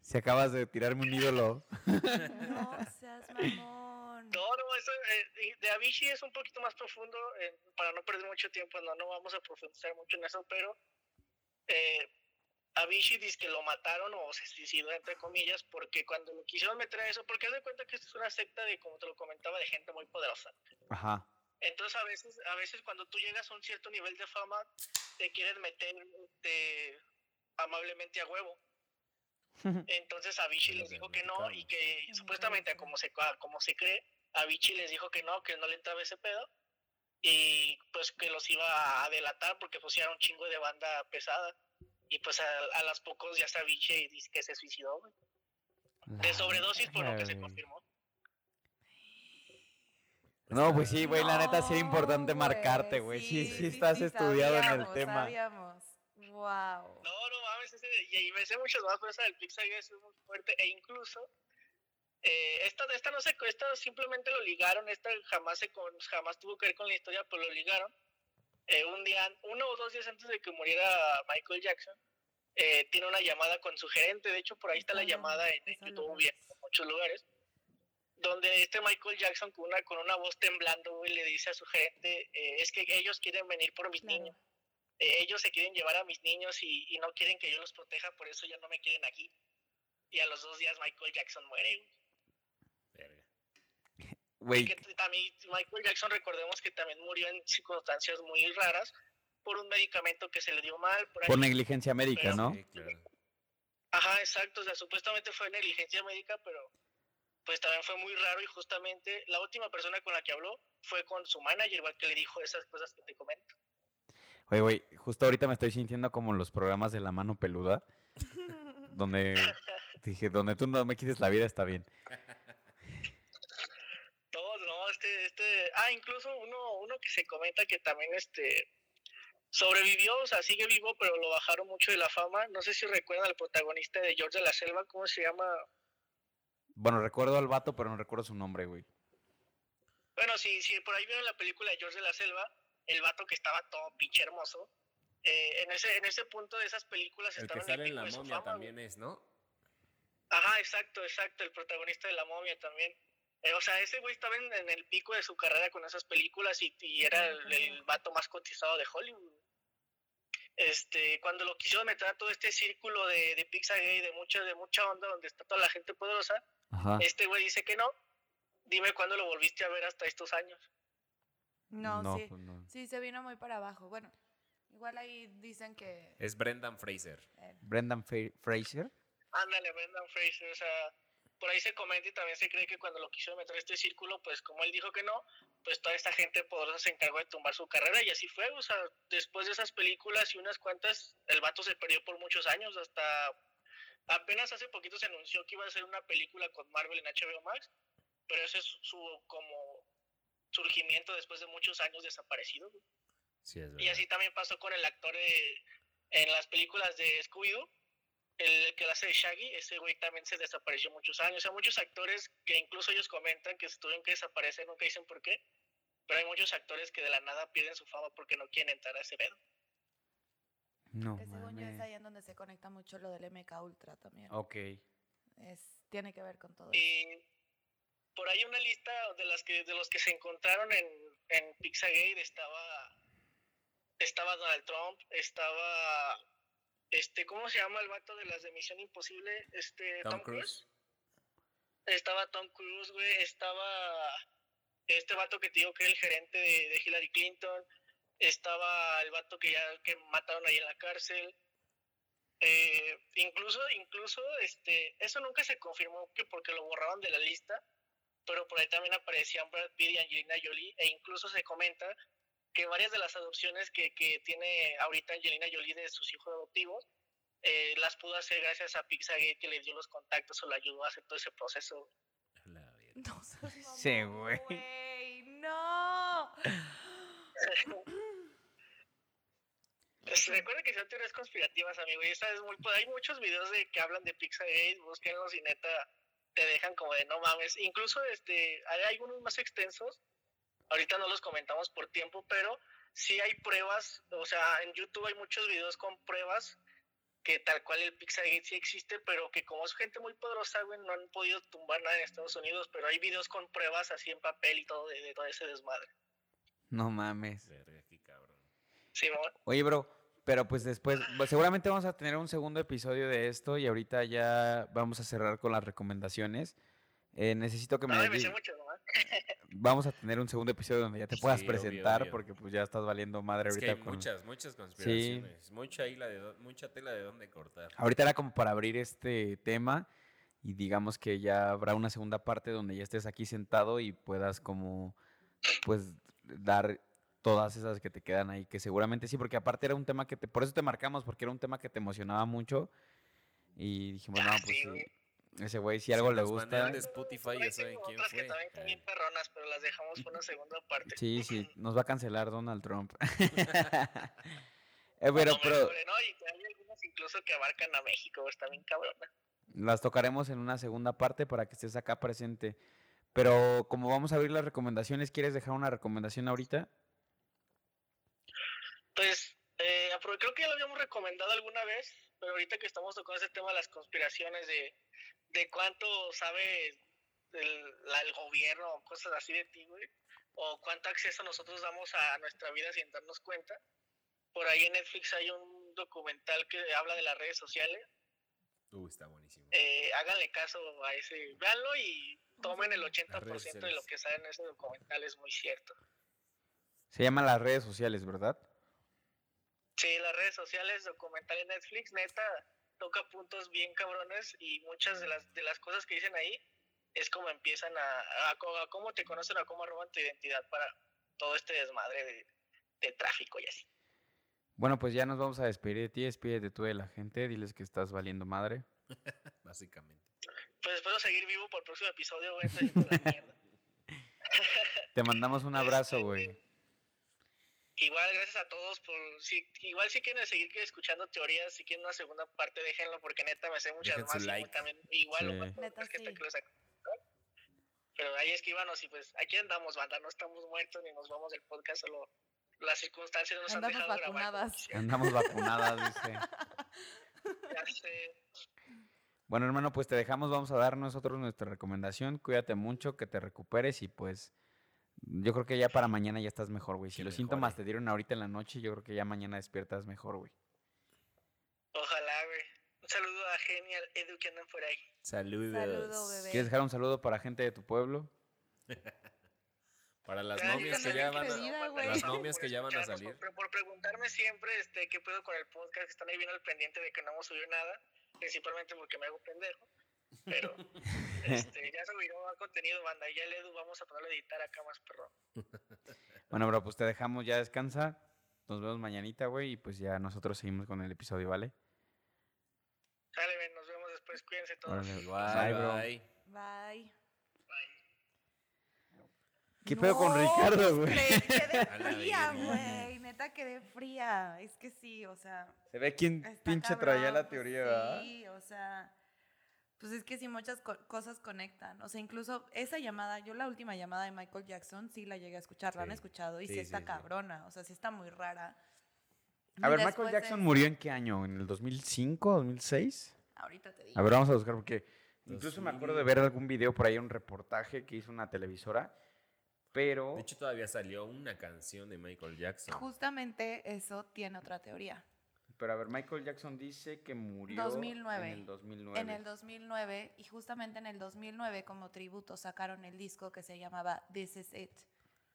Si acabas de tirarme un ídolo. No seas mamón. No, no, eso eh, de Avicii es un poquito más profundo, eh, para no perder mucho tiempo, no, no vamos a profundizar mucho en eso, pero eh, Avicii dice que lo mataron o se suicidó, entre comillas, porque cuando lo quisieron meter a eso, porque haz de cuenta que esto es una secta de, como te lo comentaba, de gente muy poderosa. Ajá. Entonces a veces, a veces cuando tú llegas a un cierto nivel de fama, te quieren meter este, amablemente a huevo. Entonces Avicii les dijo que no y que supuestamente como se, como se cree, Avicii les dijo que no, que no le entraba ese pedo y pues que los iba a delatar porque pues era un chingo de banda pesada y pues a, a las pocos ya está Avicii y dice que se suicidó güey. de sobredosis por lo que se confirmó. No, pues sí, güey, la neta sí es No, importante marcarte, güey. Sí, sí, estás sí, estudiado en el sabíamos, tema. Sabíamos. Wow. No, no mames, ese, y, y me sé muchas más, pero esa del Pixagate es muy fuerte. E incluso, eh, esta, esta no sé, esta simplemente lo ligaron, esta jamás, se con, jamás tuvo que ver con la historia, pero lo ligaron. Eh, un día, uno o dos días antes de que muriera Michael Jackson, eh, tiene una llamada con su gerente. De hecho, por ahí está la llamada en, en YouTube y en muchos lugares. Donde este Michael Jackson, con una, con una voz temblando, le dice a su gerente: eh, Es que ellos quieren venir por mis Claro. niños ellos se quieren llevar a mis niños y, y no quieren que yo los proteja, por eso ya no me quieren aquí. Y a los dos días Michael Jackson muere. güey. Güey, Que también Michael Jackson, recordemos que también murió en circunstancias muy raras por un medicamento que se le dio mal. Por por negligencia médica, Pero- ¿no? Sí, claro. Ajá, exacto. O sea, supuestamente fue negligencia médica, pero pues también fue muy raro y justamente la última persona con la que habló fue con su manager, igual que le dijo esas cosas que te comento. Güey, güey, justo ahorita me estoy sintiendo como en los programas de la mano peluda. donde dije, donde tú no me quites la vida está bien. Este, este, ah, incluso uno, uno que se comenta que también este sobrevivió, o sea, sigue vivo, pero lo bajaron mucho de la fama. No sé si recuerdan al protagonista de George de la Selva, ¿cómo se llama? Bueno, recuerdo al vato, pero no recuerdo su nombre, güey. Bueno, si, si por ahí vieron la película de George de la Selva, el vato que estaba todo pinche hermoso. eh, en ese, en ese punto de esas películas El estaba que en el sale en la momia fama, también güey. es, ¿no? Ajá, exacto, exacto, el protagonista de la momia también. Eh, o sea, ese güey estaba en, en el pico de su carrera con esas películas y, y era el, el vato más cotizado de Hollywood. Este, cuando lo quisieron meter a todo este círculo de, de Pixagate, de mucha, de mucha onda, donde está toda la gente poderosa, Ajá. este güey dice que no. Dime cuándo lo volviste a ver hasta estos años. No, sí. pues no. Sí, se vino muy para abajo. Bueno, igual ahí dicen que. Es Brendan Fraser. eh, Brendan Fra- Fraser. Ándale, Brendan Fraser, o sea, por ahí se comenta y también se cree que cuando lo quisieron meter a este círculo, pues como él dijo que no, pues toda esta gente poderosa se encargó de tumbar su carrera y así fue, o sea, después de esas películas y unas cuantas, el vato se perdió por muchos años, hasta apenas hace poquito se anunció que iba a hacer una película con Marvel en HBO Max, pero ese es su como surgimiento después de muchos años desaparecido. güey. Sí, es Y así también pasó con el actor de- en las películas de Scooby-Doo, el que la hace de Shaggy, ese güey también se desapareció muchos años. O sea, muchos actores que incluso ellos comentan que se tuvieron que desaparecer, nunca dicen por qué, pero hay muchos actores que de la nada pierden su fama porque no quieren entrar a ese pedo. No, que según yo es ahí en donde se conecta mucho lo del MK Ultra también. Ok. Es, tiene que ver con todo eso. Y por ahí una lista de las que de los que se encontraron en, en Pizzagate estaba estaba Donald Trump, estaba este, ¿cómo se llama el vato de las de Misión Imposible? Este Tom Cruise. Estaba Tom Cruise, güey, estaba este vato que te digo que era el gerente de, de Hillary Clinton, estaba el vato que ya que mataron ahí en la cárcel. Eh, incluso, incluso, este, eso nunca se confirmó que porque lo borraban de la lista, pero por ahí también aparecían Brad Pitt y Angelina Jolie, e incluso se comenta que varias de las adopciones que, que tiene ahorita Angelina Jolie de sus hijos adoptivos, eh, las pudo hacer gracias a Pizzagate que le dio los contactos o le ayudó a hacer todo ese proceso. La. No Sí, güey. güey, No. Recuerda que son teorías conspirativas, amigo. Y esta es muy, pues, hay muchos videos de que hablan de Pizzagate, búsquenlos y neta te dejan como de no mames. Incluso este, hay algunos más extensos. Ahorita no los comentamos por tiempo, pero sí hay pruebas. O sea, en YouTube hay muchos videos con pruebas que tal cual el Pizzagate sí existe, pero que como es gente muy poderosa, güey, no han podido tumbar nada en Estados Unidos. Pero hay videos con pruebas así en papel y todo de, de todo ese desmadre. No mames. Verga, qué cabrón. Sí, ¿no? Oye, bro, pero pues después, pues, seguramente vamos a tener un segundo episodio de esto y ahorita ya vamos a cerrar con las recomendaciones. Eh, necesito que me... No, me mucho, ¿no? Vamos a tener un segundo episodio donde ya te puedas Sí, presentar obvio. porque pues ya estás valiendo madre Es que ahorita hay con- muchas, muchas conspiraciones. Mucha, hila de do- mucha tela de dónde cortar. Ahorita era como para abrir este tema y digamos que ya habrá una segunda parte donde ya estés aquí sentado y puedas como pues dar todas esas que te quedan ahí, que seguramente sí, porque aparte era un tema que te, por eso te marcamos, porque era un tema que te emocionaba mucho y dijimos, no, Ah, pues sí, sí, güey. Ese güey si algo le gusta, de Spotify, ya saben quién que también están bien Eh. perronas, pero las dejamos por una segunda parte. sí, sí, nos va a cancelar Donald Trump. Eh, pero, No, pero hombre, no, y hay algunas incluso que abarcan a México, está bien cabrona. Las tocaremos en una segunda parte para que estés acá presente. Pero como vamos a abrir las recomendaciones, ¿quieres dejar una recomendación ahorita? Pues, eh, creo que ya lo habíamos recomendado alguna vez, pero ahorita que estamos tocando ese tema de las conspiraciones, de, de cuánto sabe el, la- el gobierno o cosas así de ti, güey, o cuánto acceso nosotros damos a nuestra vida sin darnos cuenta. Por ahí en Netflix hay un documental que habla de las redes sociales. Uh, está buenísimo. Eh, háganle caso a ese, véanlo y tomen el 80% de lo que sale en ese documental, es muy cierto. Se llama las redes sociales, ¿verdad? Sí, las redes sociales, documental en Netflix, neta, toca puntos bien cabrones y muchas de las de las cosas que dicen ahí es como empiezan a, a, co- a cómo te conocen, a cómo roban tu identidad para todo este desmadre de, de tráfico y así. Bueno, pues ya nos vamos a despedir de ti, despídete tú de la gente, diles que estás valiendo madre. Básicamente. Pues espero seguir vivo por el próximo episodio, güey. Te mandamos un abrazo, güey. Igual, gracias a todos por... Si, igual si quieren seguir escuchando teorías, si quieren una segunda parte, déjenlo, porque neta me sé muchas Dejen más. like. también, igual, Sí. lo más Neta, es que sí. te. Pero ahí escríbanos y pues aquí andamos, banda, no estamos muertos ni nos vamos del podcast, solo las circunstancias nos Andamos han dejado grabar. vacunadas. Andamos vacunadas, dice. Ya sé. Bueno, hermano, pues te dejamos, vamos a dar nosotros nuestra recomendación. Cuídate mucho, que te recuperes y pues yo creo que ya para mañana ya estás mejor, güey. Si Que los mejore. síntomas te dieron ahorita en la noche, yo creo que ya mañana despiertas mejor, güey. Ojalá, güey. Un saludo a Genial Edu que andan por ahí. Saludos. Saludo, bebé. ¿Quieres dejar un saludo para gente de tu pueblo? Para las novias que ya van a, las No, novias que ya van a salir. Por, por preguntarme siempre este, qué puedo con el podcast, que están ahí bien al pendiente de que no hemos subido nada, principalmente porque me hago pendejo. Pero este, ya subiré más contenido, banda. Y ya el Edu vamos a ponerlo a editar acá más perro. Bueno, bro, pues te dejamos, ya descansa. Nos vemos mañanita, güey, y pues ya nosotros seguimos con el episodio, ¿vale? Sale, ven, nos vemos después. Cuídense todos. Órale. Bye, Bye, bro. bye. Bye. ¿Qué pedo con Ricardo, güey? pues, Quedé A la fría, güey. Neta quedé fría. Es que sí, o sea. Se ve quién pinche cabrón, traía la teoría, ¿verdad? Sí, o sea. Pues es que sí, muchas co- cosas conectan. O sea, incluso esa llamada, yo la última llamada de Michael Jackson sí la llegué a escuchar, la han escuchado y sí, Sí, está sí, sí. cabrona. O sea, sí está muy rara. A Y ver, Michael Jackson murió en qué año? ¿En el 2005, 2006? Ahorita te digo. A ver, vamos a buscar porque incluso me acuerdo de ver algún video por ahí, un reportaje que hizo una televisora, pero... De hecho, todavía salió una canción de Michael Jackson. Justamente eso tiene otra teoría. Pero a ver, Michael Jackson dice que murió 2009. en el 2009. En el 2009, y justamente en el 2009 como tributo sacaron el disco que se llamaba This Is It.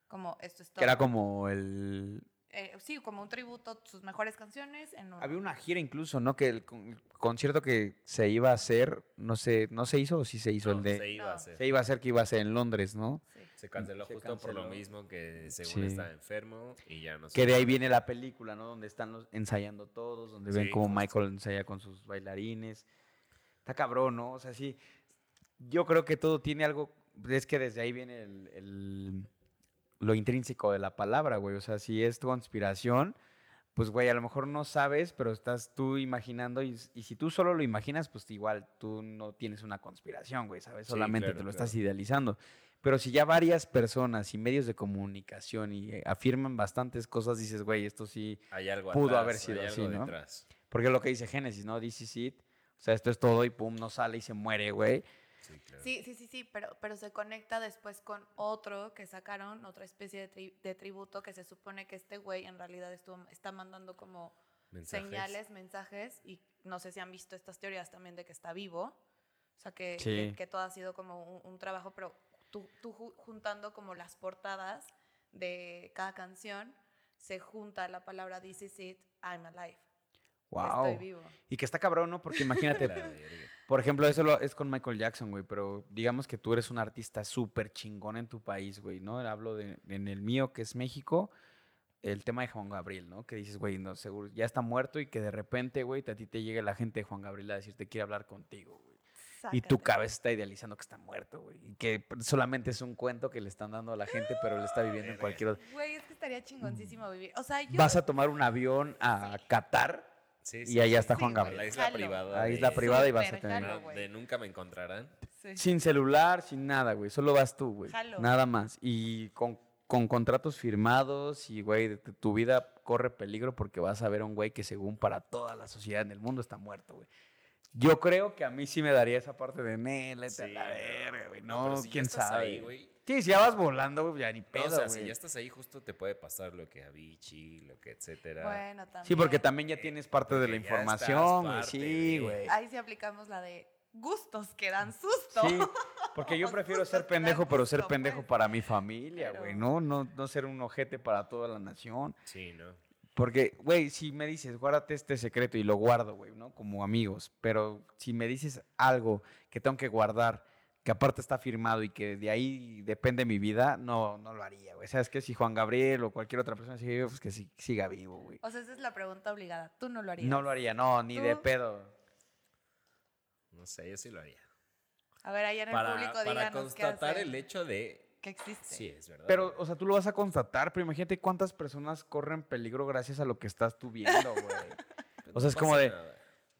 Como esto es todo. Que era como el... Eh, sí, como un tributo, sus mejores canciones en un... Había una gira incluso, ¿no? Que el con- concierto que se iba a hacer, no sé, ¿no se hizo o sí se hizo No, el de... se iba a hacer. Se iba a hacer que iba a ser en Londres, ¿no? Sí. Se canceló Se justo por lo mismo que según Sí. estaba enfermo y ya no se Que de ahí viene la película, ¿no? Donde están los- ensayando todos, donde ven cómo. Michael ensaya con sus bailarines. Está cabrón, ¿no? O sea, sí. Yo creo que todo tiene algo. Es que desde ahí viene el, el- lo intrínseco de la palabra, güey. O sea, si es tu conspiración, pues, güey, a lo mejor no sabes, pero estás tú imaginando. Y, y si tú solo lo imaginas, pues igual tú no tienes una conspiración, güey, ¿sabes? Sí, Solamente claro, te lo claro. estás idealizando. Pero si ya varias personas y medios de comunicación y eh, afirman bastantes cosas, dices, güey, esto sí. Hay algo pudo atrás, haber sido hay así, algo ¿no? detrás. Porque es lo que dice Génesis, ¿no? This is it. O sea, esto es todo y pum, no sale y se muere, güey. Sí, claro. Sí, sí, sí, sí, pero, pero se conecta después con otro que sacaron, otra especie de, tri- de tributo que se supone que este güey en realidad estuvo, está mandando como Mensajes. señales, mensajes, y no sé si han visto estas teorías también de que está vivo. O sea, que, Sí. que, que todo ha sido como un, un trabajo, pero tú, tú ju- juntando como las portadas de cada canción, se junta la palabra This is it, I'm alive. Wow. Estoy vivo. Y que está cabrón, ¿no? Porque imagínate. por ejemplo, eso lo- es con Michael Jackson, güey, pero digamos que tú eres un artista súper chingón en tu país, güey, ¿no? Hablo de, en el mío, que es México, el tema de Juan Gabriel, ¿no? Que dices, güey, no, seguro, ya está muerto y que de repente, güey, a ti te llegue la gente de Juan Gabriel a decirte, quiere hablar contigo, güey. Y tu cabeza está idealizando que está muerto, güey. Y que solamente es un cuento que le están dando a la gente, pero él está viviendo en cualquier otro. Güey, es que estaría chingoncísimo vivir. O sea, yo. Vas a tomar un avión a Qatar Sí, y allá sí. está Sí, Juan. A la Gabriel. isla Jalo. privada. A de- isla privada y vas a tener. jalo. De nunca me encontrarán. Sí. Sin celular, sin nada, güey. Solo vas tú, güey. Nada más. Y con, con contratos firmados y, güey, tu vida corre peligro porque vas a ver a un güey que según para toda la sociedad en el mundo está muerto, güey. Yo creo que a mí sí me daría esa parte de, "Nee, léete a Sí, la no, verga, güey. no, No, si quién estás sabe. ahí, güey. Sí, si ya vas volando, güey, ya ni No, pedo, o sea, güey. si ya estás ahí, justo te puede pasar lo que a Vichy, lo que etcétera. Bueno, también. Sí, porque también ya tienes parte de la información, güey. Sí, güey. Ahí sí aplicamos la de gustos que dan susto. Sí, porque yo prefiero ser pendejo, pero ser pendejo pues. para mi familia, güey. No, no, no ser un ojete para toda la nación. Sí, ¿no? Porque, güey, si me dices, guárdate este secreto y lo guardo, güey, ¿no? Como amigos. Pero si me dices algo que tengo que guardar, que aparte está firmado y que de ahí depende mi vida, no, no lo haría, güey. ¿Sabes qué? Si Juan Gabriel o cualquier otra persona sigue vivo, pues que sí- siga vivo, güey. O sea, esa es la pregunta obligada. Tú no lo harías. No lo haría, no, ni de pedo. No sé, yo sí lo haría. A ver, allá en el Para, público para díganos qué constatar el hecho de... que existe. Sí, es verdad. Pero, o sea, tú lo vas a constatar, pero imagínate cuántas personas corren peligro gracias a lo que estás tú viendo, güey. O sea, no es como de- nada.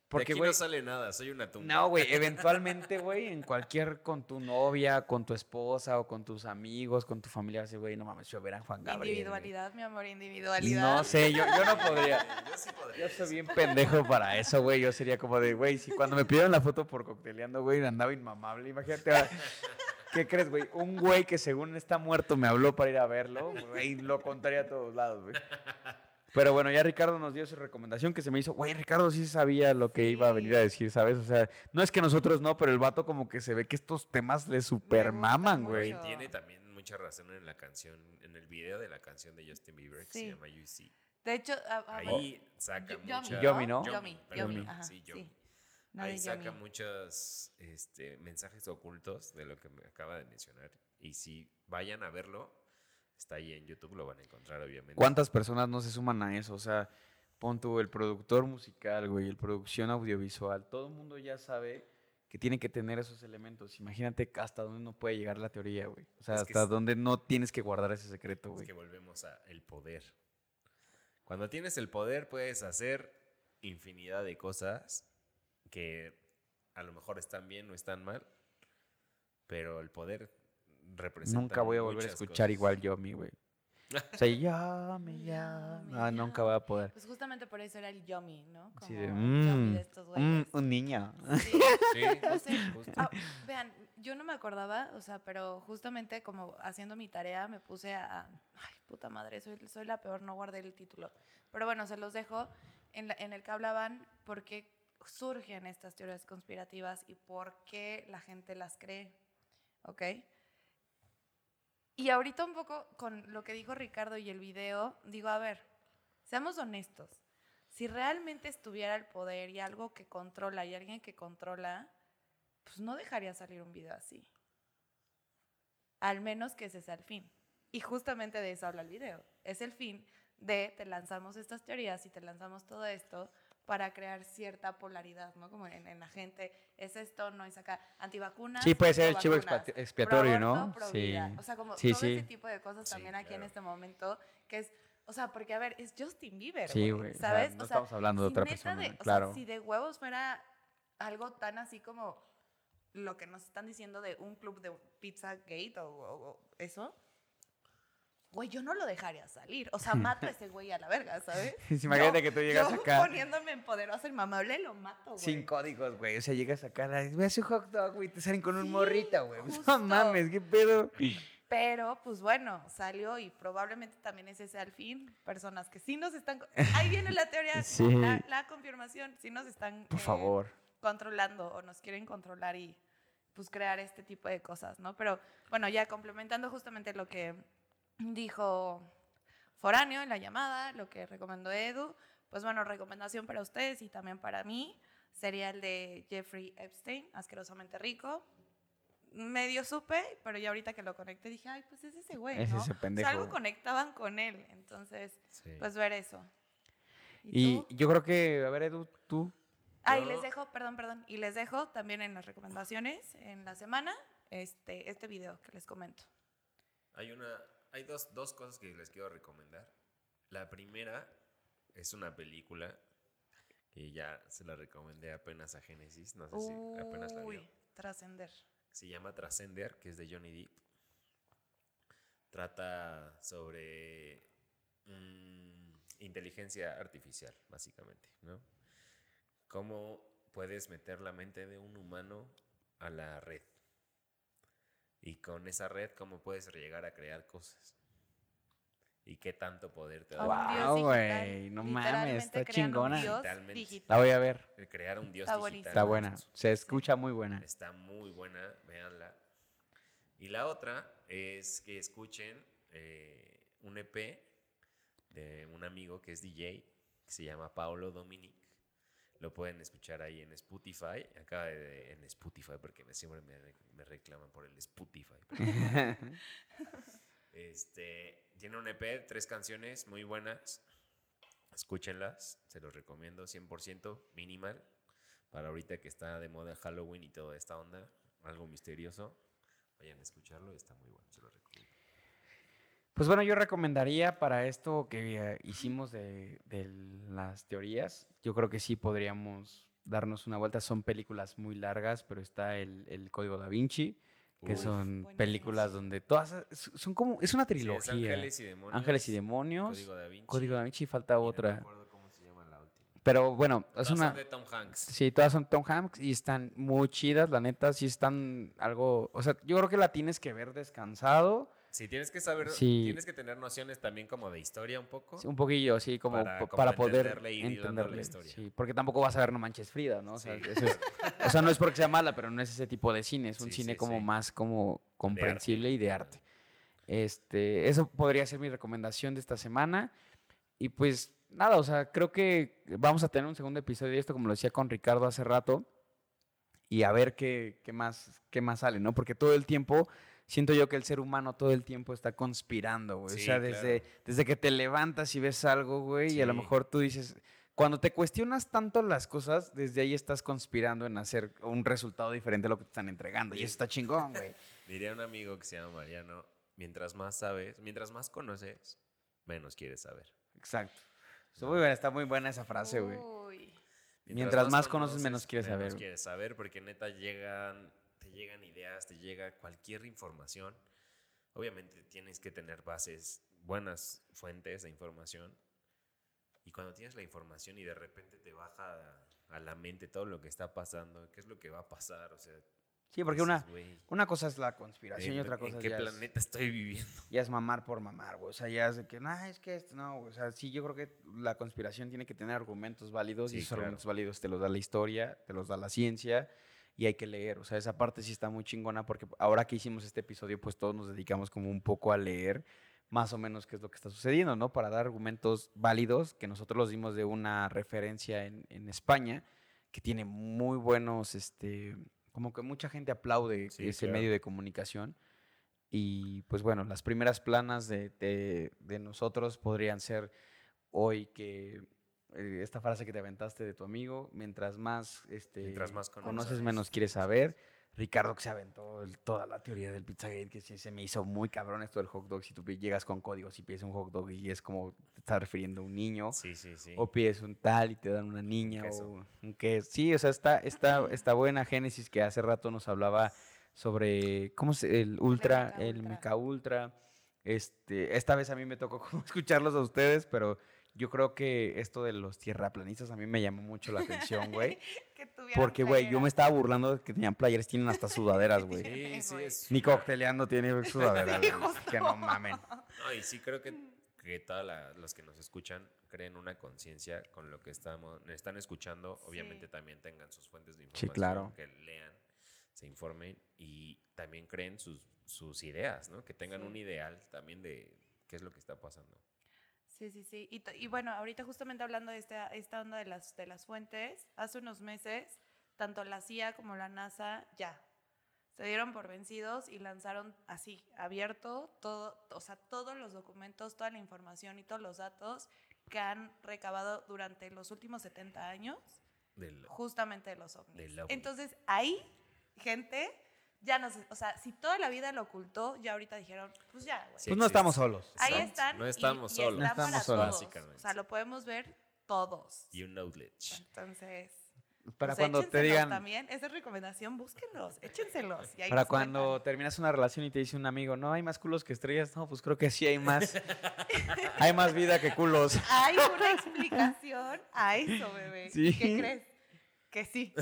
Porque, de aquí no sale nada, soy una tumba. No, güey, eventualmente, güey, en cualquier, con tu novia, con tu esposa o con tus amigos, con tu familia, así, güey, no mames, yo ver a Juan Gabriel. Individualidad, mi amor, individualidad. No sé, yo, yo no podría. Yo sí podría. Yo soy bien pendejo para eso, güey. Yo sería como de, güey, si cuando me pidieron la foto por cocteleando, güey, andaba inmamable. Imagínate, ¿qué crees, güey? Un güey que según está muerto me habló para ir a verlo, güey, lo contaría a todos lados, güey. Pero bueno, ya Ricardo nos dio su recomendación que se me hizo, güey, Ricardo sí sabía lo que iba a venir a decir, ¿sabes? O sea, no es que nosotros no, pero el vato como que se ve que estos temas le super maman, mucho. güey. Tiene también mucha razón en la canción, en el video de la canción de Justin Bieber que Sí. se llama You See. De hecho, a- a- Ahí saca mucha... Yomi, Yomi, ¿no? Yomi, Yomi, ajá, sí, sí. No Ahí saca muchos este, mensajes ocultos de lo que me acaba de mencionar. Y si vayan a verlo, está ahí en YouTube, lo van a encontrar, obviamente. ¿Cuántas personas no se suman a eso? O sea, pon tú el productor musical, güey, el producción audiovisual. Todo el mundo ya sabe que tiene que tener esos elementos. Imagínate hasta dónde no puede llegar la teoría, güey. O sea, Es hasta es- dónde no tienes que guardar ese secreto, Es güey. que volvemos a el poder. Cuando tienes el poder puedes hacer infinidad de cosas que a lo mejor están bien o están mal, pero el poder representa Nunca voy a volver a escuchar cosas. igual yo a mí, güey. O sea, llame, llame. Ah, nunca voy a poder. Pues justamente por eso era el yummy, ¿no? Como Así de, mm, de estos mm, un niño. Sí, Sí, no sé. justo. Ah, vean, yo no me acordaba, o sea, pero justamente como haciendo mi tarea me puse a... Ay, puta madre, soy, soy la peor, no guardé el título. Pero bueno, se los dejo en, la- en el que hablaban por qué surgen estas teorías conspirativas y por qué la gente las cree, ¿ok? Y ahorita un poco con lo que dijo Ricardo y el video, digo, a ver, seamos honestos. Si realmente estuviera el poder y algo que controla y alguien que controla, pues no dejaría salir un video así. Al menos que ese sea el fin. Y justamente de eso habla el video. Es el fin de te lanzamos estas teorías y te lanzamos todo esto para crear cierta polaridad, ¿no? Como en, en la gente, es esto, no es acá, antivacunas. Sí, puede ser el chivo expiatorio, ¿no? Sí. O sea, como Sí, todo sí. ese tipo de cosas también aquí en claro. este momento, que es, o sea, porque a ver, es Justin Bieber, Sí, güey, güey, o sea, ¿sabes? no O sea, estamos hablando de otra persona, de- o sea, claro. si de huevos fuera algo tan así como lo que nos están diciendo de un club de pizza gate o- o eso, güey, yo no lo dejaría salir. O sea, mato a ese güey a la verga, ¿sabes? Imagínate Yo- que tú llegas yo acá. poniéndome en poderosa y mamable, lo mato, güey. Sin códigos, güey. O sea, llegas acá, voy a hacer hot dog, güey. Te salen con un morrito, güey. No mames, qué pedo. Pero, pues bueno, salió y probablemente también ese sea el fin. Personas que sí nos están... Ahí viene la teoría, Sí. la, la confirmación. Sí nos están... Por eh, favor. controlando o nos quieren controlar y pues crear este tipo de cosas, ¿no? Pero bueno, ya complementando justamente lo que dijo Foráneo en la llamada, lo que recomendó Edu, pues bueno, recomendación para ustedes y también para mí sería el de Jeffrey Epstein, asquerosamente rico. Medio supe, pero ya ahorita que lo conecté dije, ay, pues es ese güey, Es ¿no? ese O sea, pendejo, algo güey. conectaban con él, entonces, Sí. pues ver eso. Y tú? yo creo que, a ver, Edu, tú. Ah, y les dejo, perdón, perdón, y les dejo también en las recomendaciones en la semana este, este video que les comento. Hay una, hay dos, dos cosas que les quiero recomendar. La primera es una película que ya se la recomendé apenas a Génesis, no sé si apenas la vio. Trascender. Se llama Trascender, que es de Johnny Depp. Trata sobre mm, inteligencia artificial, básicamente, ¿no? Cómo puedes meter la mente de un humano a la red. Y con esa red, cómo puedes llegar a crear cosas. Y qué tanto poder te da. Digital. güey, no mames, está chingona. La voy a ver. El crear un dios Está digital. buenísimo. Está buena. Se escucha muy buena. Está muy buena, véanla. Y la otra es que escuchen eh, un EP de un amigo que es DJ, que se llama Paolo Dominic. Lo pueden escuchar ahí en Spotify. De, en Spotify, porque me, siempre me, me reclaman por el Spotify. este, tiene un EP, tres canciones muy buenas. Escúchenlas, se los recomiendo 100%, minimal. Para ahorita que está de moda Halloween y toda esta onda, algo misterioso. Vayan a escucharlo, está muy bueno, se lo recomiendo. Pues bueno, yo recomendaría para esto que eh, hicimos de, de las teorías, yo creo que sí podríamos darnos una vuelta. Son películas muy largas, pero está el, el Código da Vinci, que Uf. son películas donde todas son como, es una Sí, es trilogía. Ángeles y Demonios. Ángeles y Demonios, Código da Vinci. Código da Vinci, falta no me otra. acuerdo cómo se llama la última. Pero bueno, es Todas una... son de Tom Hanks. Sí, todas son Tom Hanks y están muy chidas, la neta, sí están algo... O sea, yo creo que la tienes que ver descansado, Sí, tienes que saber, Sí. tienes que tener nociones también como de historia un poco. sí, un poquillo, sí, como Para- po- como para, poder entenderle y dando la entenderle. historia. Sí, porque tampoco vas a ver No Manches Frida, ¿no? O sea, Sí. eso es- o sea, no es porque sea mala, pero no es ese tipo de cine, es un cine como más como comprensible y de arte. Este, eso podría ser mi recomendación de esta semana. Y pues nada, o sea, creo que vamos a tener un segundo episodio de esto, como lo decía con Ricardo hace rato, y a ver qué, qué más, qué más sale, ¿no? Porque todo el tiempo, siento yo que el ser humano todo el tiempo está conspirando, güey. Sí, o sea, desde, claro. desde que te levantas y ves algo, güey, y a lo mejor tú dices, cuando te cuestionas tanto las cosas, desde ahí estás conspirando en hacer un resultado diferente a lo que te están entregando. Y eso está chingón, güey. Diría un amigo que se llama Mariano, mientras más sabes, mientras más conoces, menos quieres saber. Exacto. Está muy buena, está muy buena esa frase, güey. Uy. Mientras más conoces, menos quieres saber, Menos quieres saber porque neta llegan, te llegan ideas, te llega cualquier información. Obviamente tienes que tener bases buenas fuentes de información. Y cuando tienes la información y de repente te baja a, la mente todo lo que está pasando, qué es lo que va a pasar, o sea, Sí, porque dices, una, "Güey, una cosa es la conspiración y ¿en- otra ¿En cosa qué ya es- planeta estoy viviendo? ya es mamar por mamar, güey. O sea, ya es de que, nah, es que esto, no. O sea, sí, yo creo que la conspiración tiene que tener argumentos válidos Sí, y esos claro. argumentos válidos te los da la historia, te los da la ciencia y hay que leer. O sea, esa parte sí está muy chingona porque ahora que hicimos este episodio, pues todos nos dedicamos como un poco a leer más o menos qué es lo que está sucediendo, ¿no? Para dar argumentos válidos que nosotros los dimos de una referencia en, en España que tiene muy buenos, este, como que mucha gente aplaude Sí, ese claro. medio de comunicación. Y pues bueno, las primeras planas de, de- de nosotros podrían ser hoy que esta frase que te aventaste de tu amigo, mientras más, este, Mientras más conoces, conoces. menos quieres saber. Ricardo que se aventó el- toda la teoría del Pizzagate, que sí se me hizo muy cabrón esto del hot dog. Si tú llegas con códigos y pides un hot dog y es como te está refiriendo a un niño, Sí, sí, sí. o pides un tal y te dan una niña queso. o un queso. Sí, o sea, está, está, está buena Génesis que hace rato nos hablaba sobre cómo se, el ultra, Meca el Ultra. meca ultra. Este, esta vez a mí me tocó escucharlos a ustedes, pero yo creo que esto de los tierraplanistas a mí me llamó mucho la atención, güey. Porque, güey, yo me estaba burlando de que tenían playeras, tienen hasta sudaderas, güey. Sí, sí, es. Ni cocteleando tiene sudaderas, Sí, güey. Que no mamen. No, y sí creo que, que todos los que nos escuchan creen una conciencia con lo que estamos, están escuchando. Obviamente Sí. también tengan sus fuentes de información. claro. Que lean, se informen y también creen sus, sus ideas, ¿no? Que tengan Sí. un ideal también de qué es lo que está pasando. Sí, sí, sí. Y, bueno, ahorita justamente hablando de esta, esta onda de las, de las fuentes, hace unos meses, tanto la CIA como la NASA ya se dieron por vencidos y lanzaron así, abierto, todo, o sea, todos los documentos, toda la información y todos los datos que han recabado durante los últimos 70 años Del, justamente de los ovnis. Del ovni. Entonces, ahí, gente, ya no sé, o sea, si toda la vida lo ocultó, ya ahorita dijeron, pues ya, güey. Sí Pues no estamos solos. Ahí Exacto. están. No y- estamos y solos. No está para estamos solos. todos. Básicamente. O sea, lo podemos ver todos. Y un knowledge. Entonces, Para pues cuando te digan, también, esa es recomendación, búsquenlos, échenselos. y ahí Para nos cuando cuentan. terminas una relación y te dice un amigo, no, hay más culos que estrellas. No, pues creo que sí hay más. hay más vida que culos. Hay una explicación a eso, bebé. Sí. ¿Qué crees? Que sí.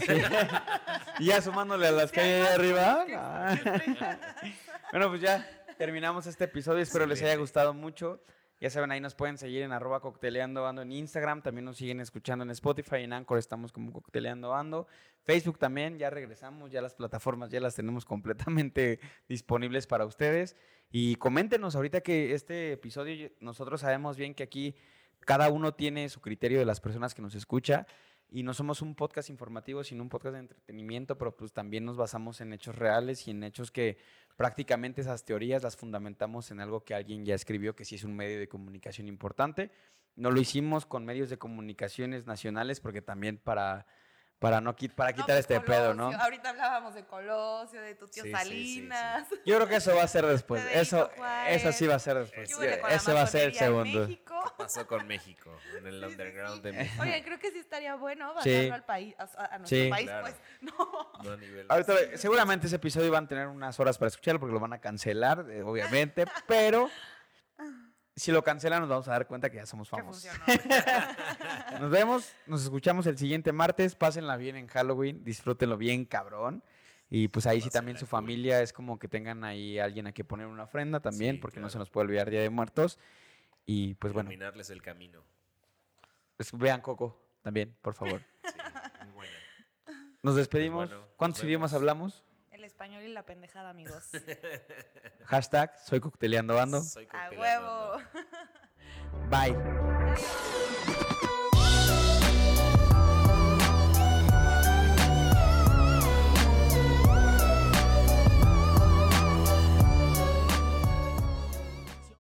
Y ya sumándole a las que hay ahí arriba. ah. bueno, pues ya terminamos este episodio. Espero les haya gustado mucho. Ya saben, ahí nos pueden seguir en arroba cocteleando ando en Instagram. También nos siguen escuchando en Spotify. En Anchor estamos como cocteleando ando. Facebook también, ya regresamos. Ya las plataformas ya las tenemos completamente disponibles para ustedes. Y coméntenos ahorita que este episodio, nosotros sabemos bien que aquí cada uno tiene su criterio de las personas que nos escucha. Y no somos un podcast informativo, sino un podcast de entretenimiento, pero pues también nos basamos en hechos reales y en hechos que prácticamente esas teorías las fundamentamos en algo que alguien ya escribió, que sí es un medio de comunicación importante. No lo hicimos con medios de comunicaciones nacionales, porque también para, para, no, para No, quitar pues, este pedo, ¿no? Ahorita hablábamos de Colosio, de tu tío Sí, sí, sí, Salinas. Yo creo que eso va a ser después. De Eso, eso sí va a ser después. ¿Qué Ese va a ser el segundo. México? Pasó con México, en el underground sí. de México. Oye, creo que sí estaría bueno Sí. bajarlo al país, a, a nuestro Sí. país, Claro. pues. No. No a nivel. Ahorita, seguramente ese episodio van a tener unas horas para escucharlo porque lo van a cancelar, eh, obviamente, pero si lo cancelan nos vamos a dar cuenta que ya somos famosos. Nos vemos, nos escuchamos el siguiente martes, pásenla bien en Halloween, disfrútenlo bien cabrón. Y pues ahí sí también su cool. familia es como que tengan ahí alguien a que poner una ofrenda también, Sí, porque no se nos puede olvidar Día de Muertos. Y pues bueno, Iluminarles el camino. pues, vean Coco también, por favor. Sí, muy buena. Nos despedimos. bueno, nos ¿Cuántos idiomas hablamos? Español y la pendejada, amigos. Hashtag soy cocteleando ando. Soy A cocteleando, huevo. ¿no? Bye. Adiós.